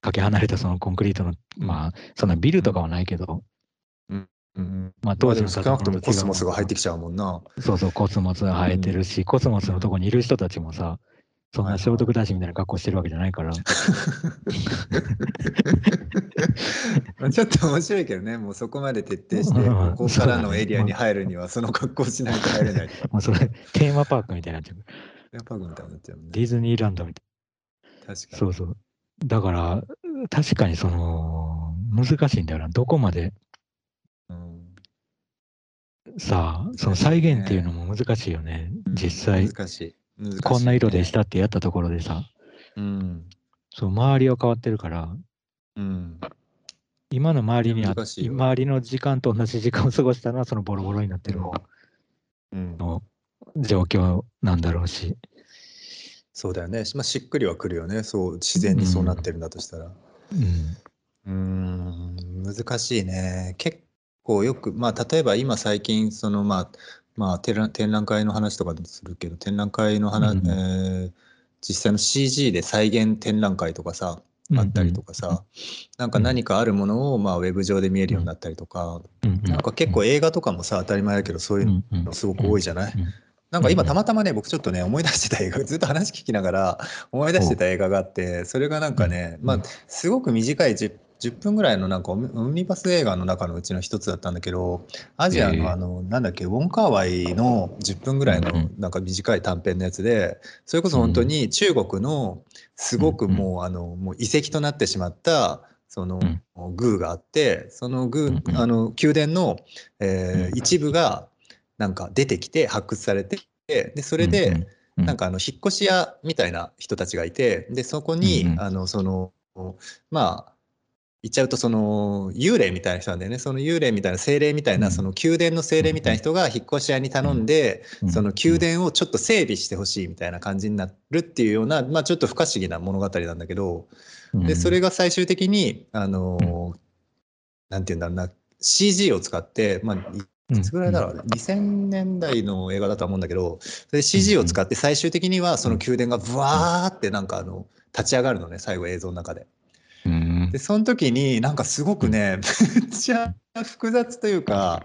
かけ離れたそのコンクリートの、まあそんなビルとかはないけど、うん。うん。まあ当時の少なくともコスモスが入ってきちゃうもんな。そうそう、コスモス生えてるし、コスモスのとこにいる人たちもさ、そんな聖徳太子みたいな格好してるわけじゃないから、ま あちょっと面白いけどね、もうそこまで徹底して、うんここからのエリアに入るには、その格好しないと入れない。まあそれテーマパークみたいになっちゃう。やっぱみたいになっちゃう。ディズニーランドみたい確かに。そうそう。だから、確かにその、難しいんだよな。どこまでうんさあ、その再現っていうのも難しいよね。実際、難しい。難しいこんな色でし。たってやったところでさ、うん。そう、周りは変わってるから、うん。今の周りにあ周りの時間と同じ時間を過ごしたのは、そのボロボロになってる方うん、の状況なんだろうし。そうだよね。まあ、しっくりはくるよね。そう、自然にそうなってるんだとしたら。うん、難しいね。結構よく、まあ、例えば今最近、その、まあ、まあ、展覧展覧会の話とかするけど、展覧会の話、うんえー実際の CG で再現展覧会とかさ、あったりとかさ、なんか何かあるものを、まあ、ウェブ上で見えるようになったりとか、うんうん、なんか結構映画とかもさ、当たり前だけど、そういうのすごく多いじゃない、うんなんか今たまたまね、僕ちょっとね、思い出してた映画、ずっと話聞きながら思い出してた映画があって、それがなんかね、まあ、すごく短い 10, 10分ぐらいのなんかオムオムニバス映画の中のうちの一つだったんだけど、アジアええ。のあの、なんだっけ、ウォンカーワイの10分ぐらいのなんか短い短編のやつで、それこそ本当に中国のすごくもうあの、もう遺跡となってしまった、その宮があって、その宮、あの宮殿の、え一部がなんか出てきて発掘されて、で、それで、なんかあの引っ越し屋みたいな人たちがいてでそこに、あのそのまあ言っちゃうとその幽霊みたいな人なんだよね。その幽霊みたいな精霊みたいな、うん。その宮殿の精霊みたいな人が引っ越し屋に頼んで、その宮殿をちょっと整備してほしいみたいな感じになるっていうような、まあ、ちょっと不可思議な物語なんだけどでそれが最終的にあの、なんて言うんだろうな CG を使って、まあ、いつぐらいだろう、2000年代の映画だとは思うんだけどそれ CG を使って最終的にはその宮殿がブワーってなんかあの立ち上がるのね最後映像の中で。うんでその時になんかすごくねめっちゃ複雑というか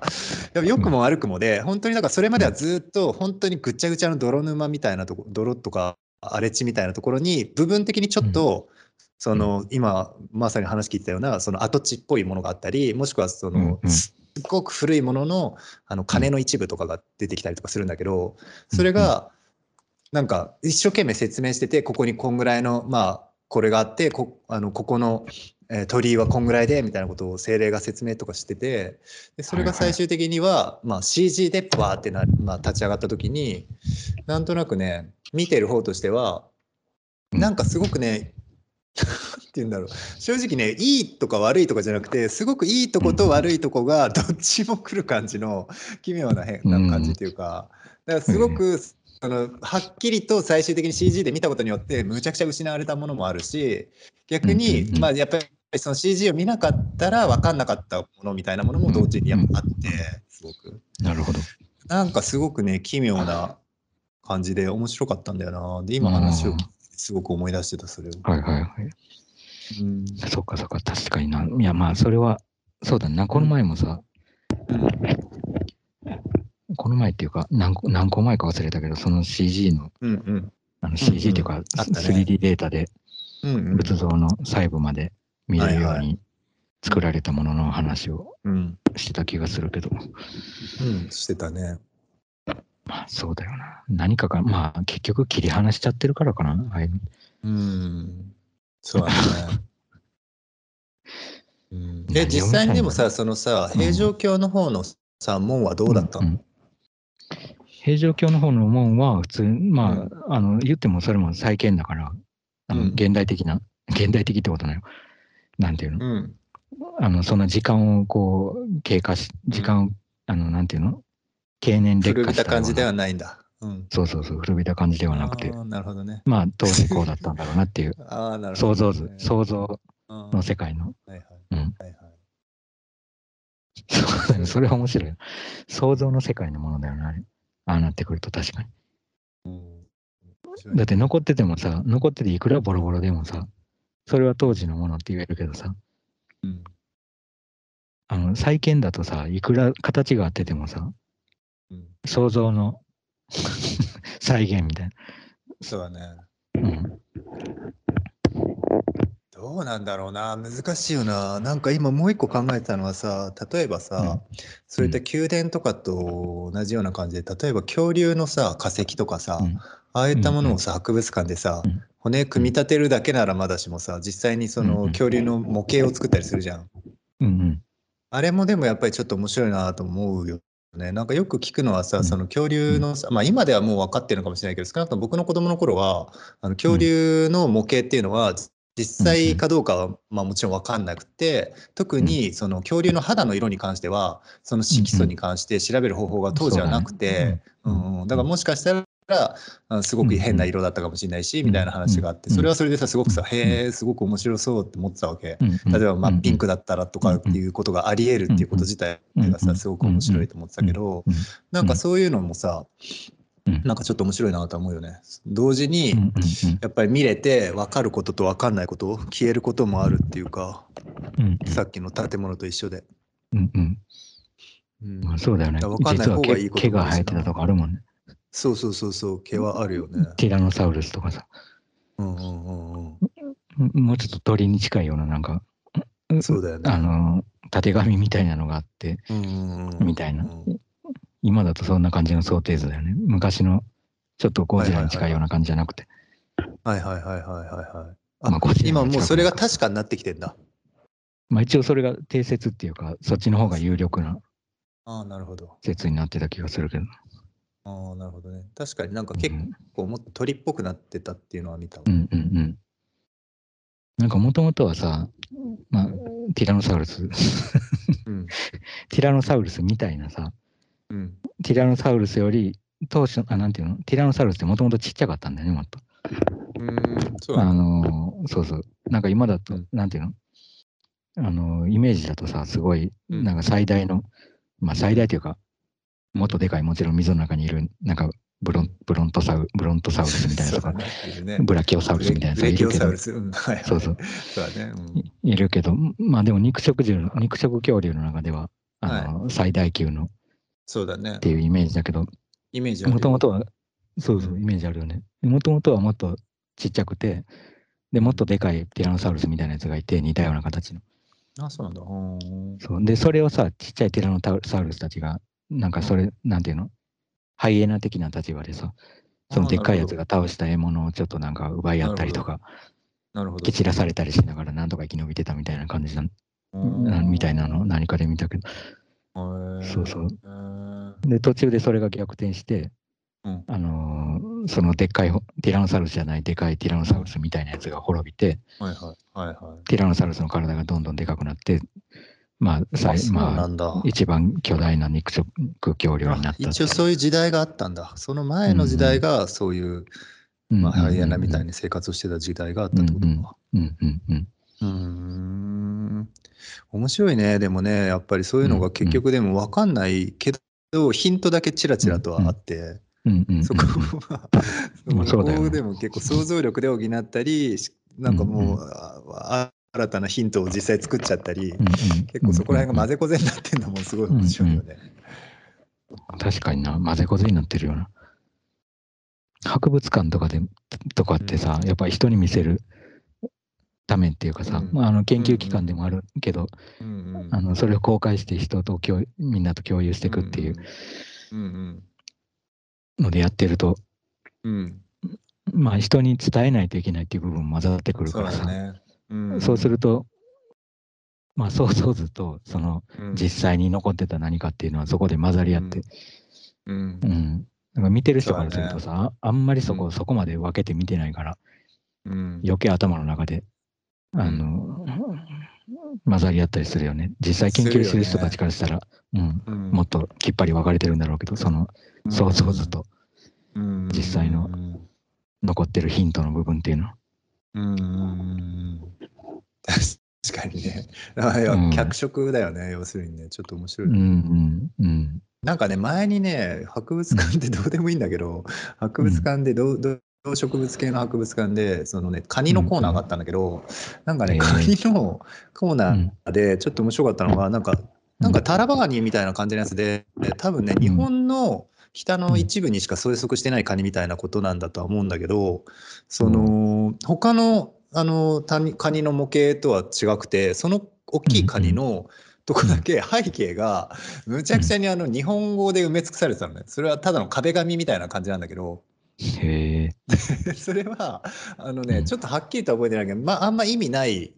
良くも悪くもで本当にだからそれまではずっと本当にぐっちゃぐちゃの泥沼みたいなとこ泥とか荒れ地みたいなところに部分的にちょっと、その今まさに話聞いたようなその跡地っぽいものがあったりもしくはその、すっごく古いもののあの鐘の一部とかが出てきたりとかするんだけどそれがなんか一生懸命説明しててここにこんぐらいのまあこれがあってこあのここの、えー鳥居はこんぐらいでみたいなことを精霊が説明とかしててでそれが最終的には、まあ、CG でバーってな、まあ、立ち上がった時になんとなくね見てる方としてはなんかすごくねなんて言うんだろう。正直ねいいとか悪いとかじゃなくてすごくいいとこと悪いとこがどっちも来る感じの奇妙な変な感じというかだからすごくそのはっきりと最終的に CG で見たことによってむちゃくちゃ失われたものもあるし逆うんにうんうんまあやっぱりその CG を見なかったら分かんなかったものみたいなものも同時にやっぱあってすごくなるほど。なんかすごくね奇妙な感じで面白かったんだよなで今話をすごく思い出してたそれを。はいはいはい。うんそっかそっか、確かにな。いや、まあ、それは、そうだな。この前もさ、この前っていうか、何個何個前か忘れたけど、その CG の、うんうん。あの CG っていうか、あったね。3D データでうんうん。仏像の細部まで見れるように作られたものの話をうん。してた気がするけど、うんしてたね。まあそうだよな。何かが、まあ結局切り離しちゃってるからかな。はい。うん。そうだね。うん、実際にでもさそのさうん。平城京の方のさ門はどうだったの、んん平城京の方の門は普通、まあ、うん。あの言ってもそれも再建だから、あのうん。現代的な、現代的ってことないよ。なんていうの、うん。あの、そんな時間をこう、経過し、時間を、あの、なんていうの？経年劣古び化したたような。感じではないんだ。うん、そうそうそう、古びた感じではなくて。なるほどね。まあ、当時こうだったんだろうなっていう、ああ、なるほ想ど、像図、想像うん。の世界の。はいはい。うん。はいはい。そうだそうそれは面白い。想像の世界のものだよな、あれああなってくると確かに。うんだって残っててもさ、残ってていくらボロボロでもさ、それは当時のものって言えるけどさ、うんあの、再建だとさ、いくら形があっててもさ、うん想像の 再現みたいそうだね。な。うん。どうなんだろうな。難しいよな。なんか今もう一個考えてたのはさ例えばさ、そういった宮殿とかと同じような感じで例えば恐竜のさ化石とかさ、うん。ああいったものをさ博物館でさ、うん。骨組み立てるだけならまだしもさ実際にそうんうん。の恐竜の模型を作ったりするじゃん。うんうん。あれもでもやっぱりちょっと面白いなと思うよね。なんかよく聞くのはさ、うん。その恐竜のさ、まあ今ではもう分かってるのかもしれないけど、少なくとも僕の子供の頃は、あの恐竜の模型っていうのは、実際かどうかはまあもちろん分かんなくて、特にその恐竜の肌の色に関しては、その色素に関して調べる方法が当時はなくて、そうんうん。だからもしかしたら、あすごく変な色だったかもしれないし、うんみたいな話があって、うんそれはそれでさ、すごくさ、うんへえ、すごく面白そうって思ってたわけ。例えばまあピンクだ。だったらとかっていうことがありえるっていうこと自体がさすごく面白いと思ってたけどうんなんかそういうのもさうんなんかちょっと面白いなと思うよね。同時にやっぱり見れて分かることと分かんないこと消えることもあるっていうかうんさっきの建物と一緒で。うんうんうんまあそうだよね。わかんない方がいいこと毛が生えてたとかあるもんね。そうそうそうそう毛はあるよね。ティラノサウルスとかさ。うんうんうんうんもうちょっと鳥に近いようななんか、そうだよね。あの、たてがみみたいなのがあって、うんうんうんみたいなうん今だとそんな感じの想定図だよね。昔のちょっとゴジラに近いような感じじゃなくて。はいはいはいはいはいはい。あまあ今もうそれが確かになってきてんだ。まあ一応それが定説っていうか、そっちの方が有力な。説になってた気がするけど。ああなるほどね。確かになんか結うん構もっと鳥っぽくなってたっていうのは見たわ。うんうんうん。なんかもともとはさ、まあ、ティラノサウルス、うん ティラノサウルスみたいなさ、うんティラノサウルスより当初、あ、なんていうの？ティラノサウルスってもともとちっちゃかったんだよね、もっと。うんそうあのーそうそう。なんか今だと、うんなんていうの？あのーイメージだとさ、すごい、うんなんか最大の、まあ最大というか、もっとでかい、もちろん水の中にいる、なんかブロンブロントサウブロントサウルスみたいなとか、ね。ブラキオサウルスみたいなブさいるけどレキオサウル、ス。うんはいはい。そうそう。そうだね。うんいいるけど、まあでも肉食獣、肉食恐竜の中では、あの最大級のっそうだねて。いうイメージだけど、イメージもともとは、そうそうう、イメージあるよね。もともとはもっとちっちゃくて、で、もっとでかいティラノサウルスみたいなやつがいて、似たような形の。あ、そうなんだ。うんそうで、それをさ、ちっちゃいティラノサウルスたちが、なんかそれ、なんていうの？ハイエナ的な立場でさ、そのでっかいやつが倒した獲物をちょっとなんか奪い合ったりとか、なるほど。蹴散らされたりしながらなんとか生き延びてたみたいな感じなうんなみたいなのを何かで見たけど、そうそうで、途中でそれが逆転して、うんあのーそのでっかいほティラノサウルスじゃないでかいティラノサウルスみたいなやつが滅びて、はいはいはいはい。ティラノサウルスの体がどんどんでかくなって、まあ、さまあ。一番巨大な肉食恐竜になった一応そういう時代があったんだ。その前の時代がそういう、まあ、ハイエナみたいに。に生活をしてた時代があったってことか。うんうんうん。うーん。面白いね。でもね、やっぱりそういうのが結局でも分かんないけど、ヒントだけちらちらとはあって、うんうんうん。そこは、まあそここでも結構想像力で補ったり、しなんかもう、あ新たなヒントを実際作っちゃったり、結構そこら辺が混ぜこぜになってんのもすごい面白いよね。確かにな、混ぜこぜになってるよな。博物館とかで、とかってさ、やっぱり人に見せるためっていうかさ、うん。まあ、あの研究機関でもあるけど、あのそれを公開して人と共有みんなと共有していくっていううんのでやってると、まあ人に伝えないといけないっていう部分も混ざってくるそうからさ、そうすると、まあ想像図とそのうん。実際に残ってた何かっていうのはそこで混ざり合って、うん。うん。なんか見てる人からするとそうさ、ああんまりそこ、うん。そこまで分けて見てないから、うん。余計頭の中で、あの、混ざり合ったりするよね。実際研究してる人たちからしたら、うん、うんもっときっぱり分かれてるんだろうけど、その想像図とうん実際の残ってるヒントの部分っていうのは。うん確確かにね。脚色だよね、要するにね。ちょっと面白い。うんうんうん。なんかね、前にね、博物館ってどうでもいいんだけど、博物館で動動動植物系の博物館で、そのね、カニのコーナーがあったんだけど、なんかね、へえカニのコーナーでちょっと面白かったのが、なんか、なんかタラバガニみたいな感じのやつで、多分ね、日本の北の一部にしか生息してないカニみたいなことなんだとは思うんだけど、その、他の、あの、タニカニの模型とは違くて、その大きいカニのとこだけ背景が、むちゃくちゃにあの日本語で埋め尽くされてたのね。それはただの壁紙みたいな感じなんだけど、へえ。それは、あのね、うん。ちょっとはっきりとは覚えてないけど、まあ、あんま意味ない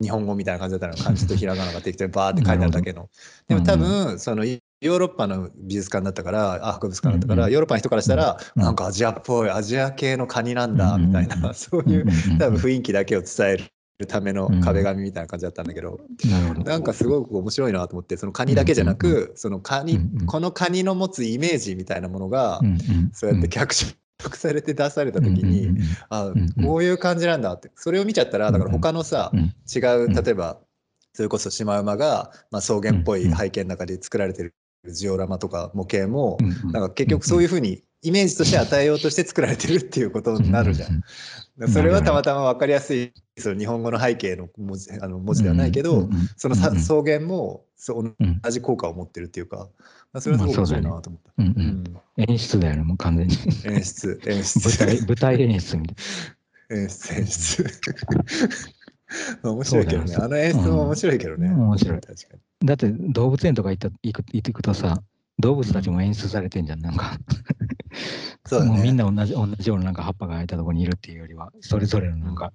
日本語みたいな感じだったの。漢字とひらがなが適当にバーって書いてあるだけの。でも多分、そのヨーロッパの美術館だったから、あ博物館だったから、うんうんヨーロッパの人からしたら、うんなんかアジアっぽい、アジア系のカニなんだ、うんうんみたいな、そういう、多分ふ雰囲気だけを伝えるための壁紙みたいな感じだったんだけど、なるほど。なんかすごく面白いなと思って、そのカニだけじゃなうんく、そのカニうんうん、このカニの持つイメージみたいなものがう、んうん。そうやって脚色されて出された時に、あこういう感じなんだって、それを見ちゃったら、だから他のさうん、違う、例えば、それこそシマウマが、まあ、草原っぽい背景の中で作られてるジオラマとか模型もなんか結局そういうふうにイメージとして与えようとして作られてるっていうことになるじゃん。それはたまたま分かりやすいその日本語の背景の文字あの文字ではないけど、そのさ草原も同じ効果を持ってるっていうか、まあ、それはすごく面白いなと思った。うんううんん演出だよね、もう完全に。演出、演舞出、台舞台演出みたい演出、演出。ま あ面白いけどね。あの演出も面白いけどね。うん面白い確かに。な。だって動物園とか行った行く行ってくとさ、動物たちも演出されてんじゃん、なんか。そうだね。もうみんな同じ同じようななんか葉っぱが生えたところにいるっていうよりは、それぞれのなんか、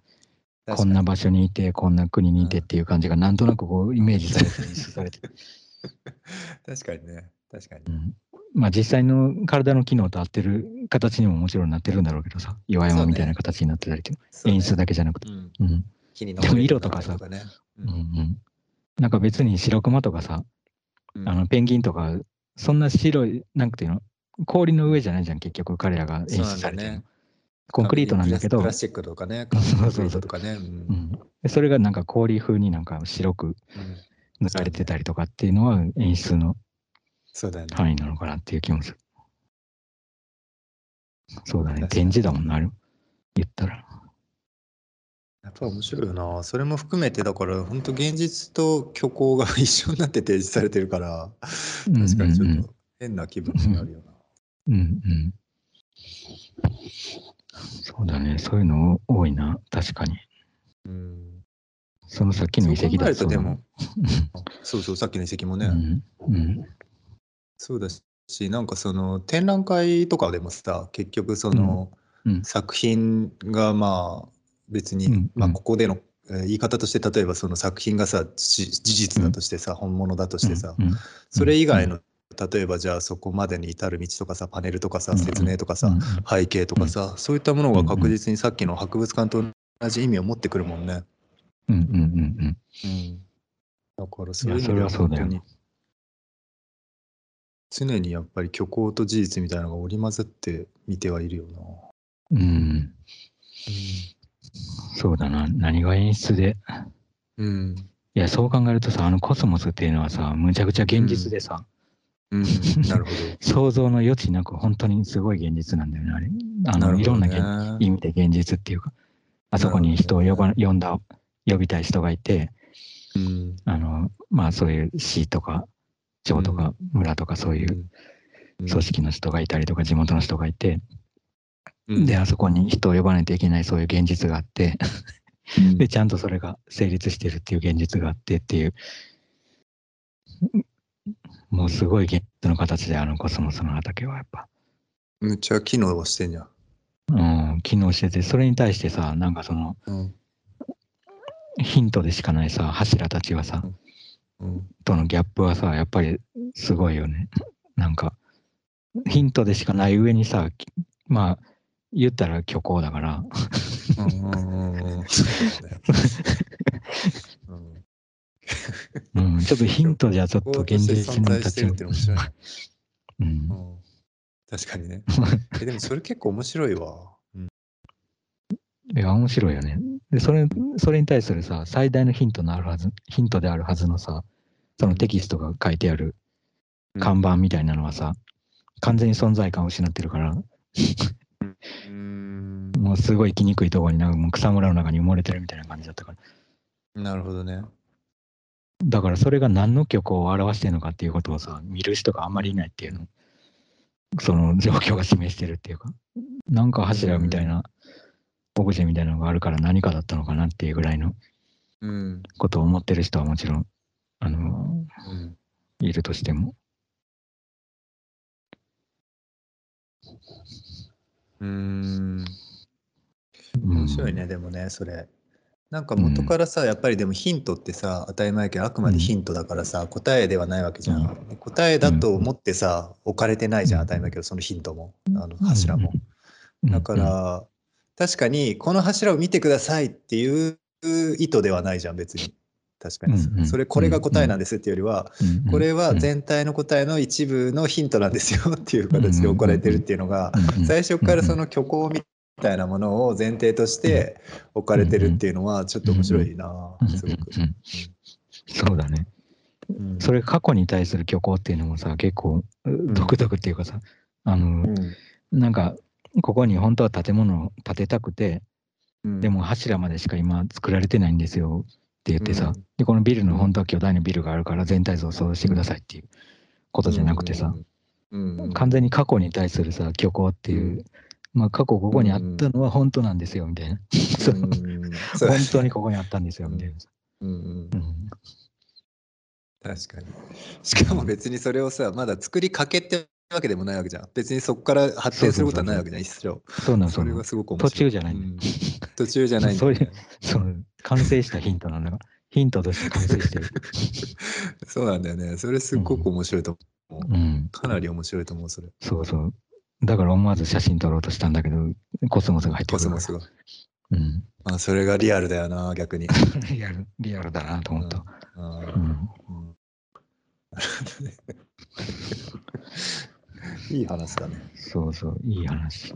こんな場所にいて、こんな国にいてっていう感じがなんとなくこうイメージされて演出されてる。確かにね。確かに。う。ん。まあ実際の体の機能と合ってる形にももちろんなってるんだろうけどさ、岩山みたいな形になってたりとか、ね。演出だけじゃなくて。うんうん。でも色とかさ。ね。うん。うんなんか別に白熊とかさ、うん。あのペンギンとか、そんな白い、なんていうの、氷の上じゃないじゃん、結局彼らが演出されてるコンクリートなんだけど、プラスチックとかね、そうそうそう。とかね。うん。それがなんか氷風になんか白くうん。塗られてたりとかっていうのは演出のそうだよね。範囲なのかなっていう気もする。そうだね、展示だもんな、あれ言ったら。やっぱ面白いよな。それも含めて、だから本当現実と虚構が一緒になって提示されてるから、確かにちょっと変な気分になるよな。うんうん。そうだね、そういうの多いな、確かに。うん。そのさっきの遺跡だるとでも、そうそう、さっきの遺跡もね、うんうんそうだし、なんかその展覧会とかでもさ、結局そのうん。作品がまあ別に、うんまあここでのえー言い方として例えばその作品がさし事実だとしてさ、本物だとしてさ、うん。うんそれ以外の例えばじゃあそこまでに至る道とかさパネルとかさうん説明とかさ、うん背景とかさ、そういったものが確実にさっきの博物館と同じ意味を持ってくるもんね。うんうんうんうん。うん、だからそういう意味では本当に常にやっぱり虚構と事実みたいなのが織り交ざって見てはいるよな。うんそうだな、何が演出で。うん。いや、そう考えるとさ、あのコスモスっていうのはさ、むちゃくちゃ現実でさ、うん、なるほど。想像の余地なく本当にすごい現実なんだよね、あれ。あの、いろんな意味で現実っていうか、あそこに人を呼ば、呼んだ、呼びたい人がいて、うん。あの、まあそういう市とか町とか村とかそういううん組織の人がいたりとか地元の人がいて、うんで、あそこに人を呼ばないといけないそういう現実があって、うん で、ちゃんとそれが成立してるっていう現実があってっていう、もうすごい現実の形であのコスモスの畑はやっぱ、むっちゃ機能してんじゃん。うん、機能してて、それに対してさ、なんかそのうん。ヒントでしかないさ、柱たちはさ、うん。とのギャップはさ、やっぱりすごいよね。なんか、ヒントでしかない上にさ、きまあ、言ったら虚構だから、うんちょっとヒントじゃちょっと現実に立ちしてるって面白いね。うんうん確かにね。えでもそれ結構面白いわ。うんいや、面白いよね。で、それ、それに対するさ、最大のヒントのあるはず、ヒントであるはずのさ、そのテキストが書いてある看板みたいなのはさ、完全に存在感を失ってるから、うん。もうすごい来にくいところになんかもう草むらの中に埋もれてるみたいな感じだったから。なるほどね。だからそれが何の曲を表してるのかっていうことをさ、見る人があんまりいないっていうの。その状況が示してるっていうか、なんか柱みたいな、オブジェみたいなのがあるから何かだったのかなっていうぐらいのうん。ことを思ってる人はもちろん、あの、うん。いるとしても。うん。うん面白いね、でもね、それ。なんか元からさ、やっぱりでもヒントってさ、当たり前やけど、あくまでヒントだからさ、答えではないわけじゃん。う答えだと思ってさ、置かれてないじゃん、うん当たり前やけど、そのヒントも、あの柱も。うんだか、ら、確かに、この柱を見てくださいっていう意図ではないじゃん、別に。確かに。うんうん。それ、これが答えなんですっていうよりは、うんこれはうん。全体の答えの一部のヒントなんですよっていう形で置かれてるっていうのが、うん最初からその虚構みたいなものを前提として置かれてるっていうのはちょっと面白いなうんすごく。うんそうだね。うん。それ過去に対する虚構っていうのもさ、結構独特っていうかさ、あの、うん。なんか、ここに本当は建物を建てたくて、うん。でも柱までしか今作られてないんですよって言ってさ、うん。で、このビルの本当は巨大なビルがあるから全体像を想像してくださいっていうことじゃなくてさ、、うん。うん。完全に過去に対するさ、虚構っていう、うん。まあ過去ここにあったのは本当なんですよみたいな。そう。うん。そう本当にここにあったんですよみたいな。さ。うん。確かに。しかも別にそれをさまだ作りかけてるわけでもないわけじゃん。別にそこから発展することはないわけじゃん一生。そうなんそれがすごく面白い。途中じゃない。途中じゃないんだよね。そう、完成したヒントなんだから、ヒントとして完成してる。そうなんだよね。それすっごく面白いと思う。うん、かなり面白いと思う、それ。そうそう。だから思わず写真撮ろうとしたんだけど、コスモスが入ってくる。コスモスが。うん。あそれがリアルだよな、逆に。リアル、リアルだなと思った。うんうん。うん いい話だね。そうそう、いい話。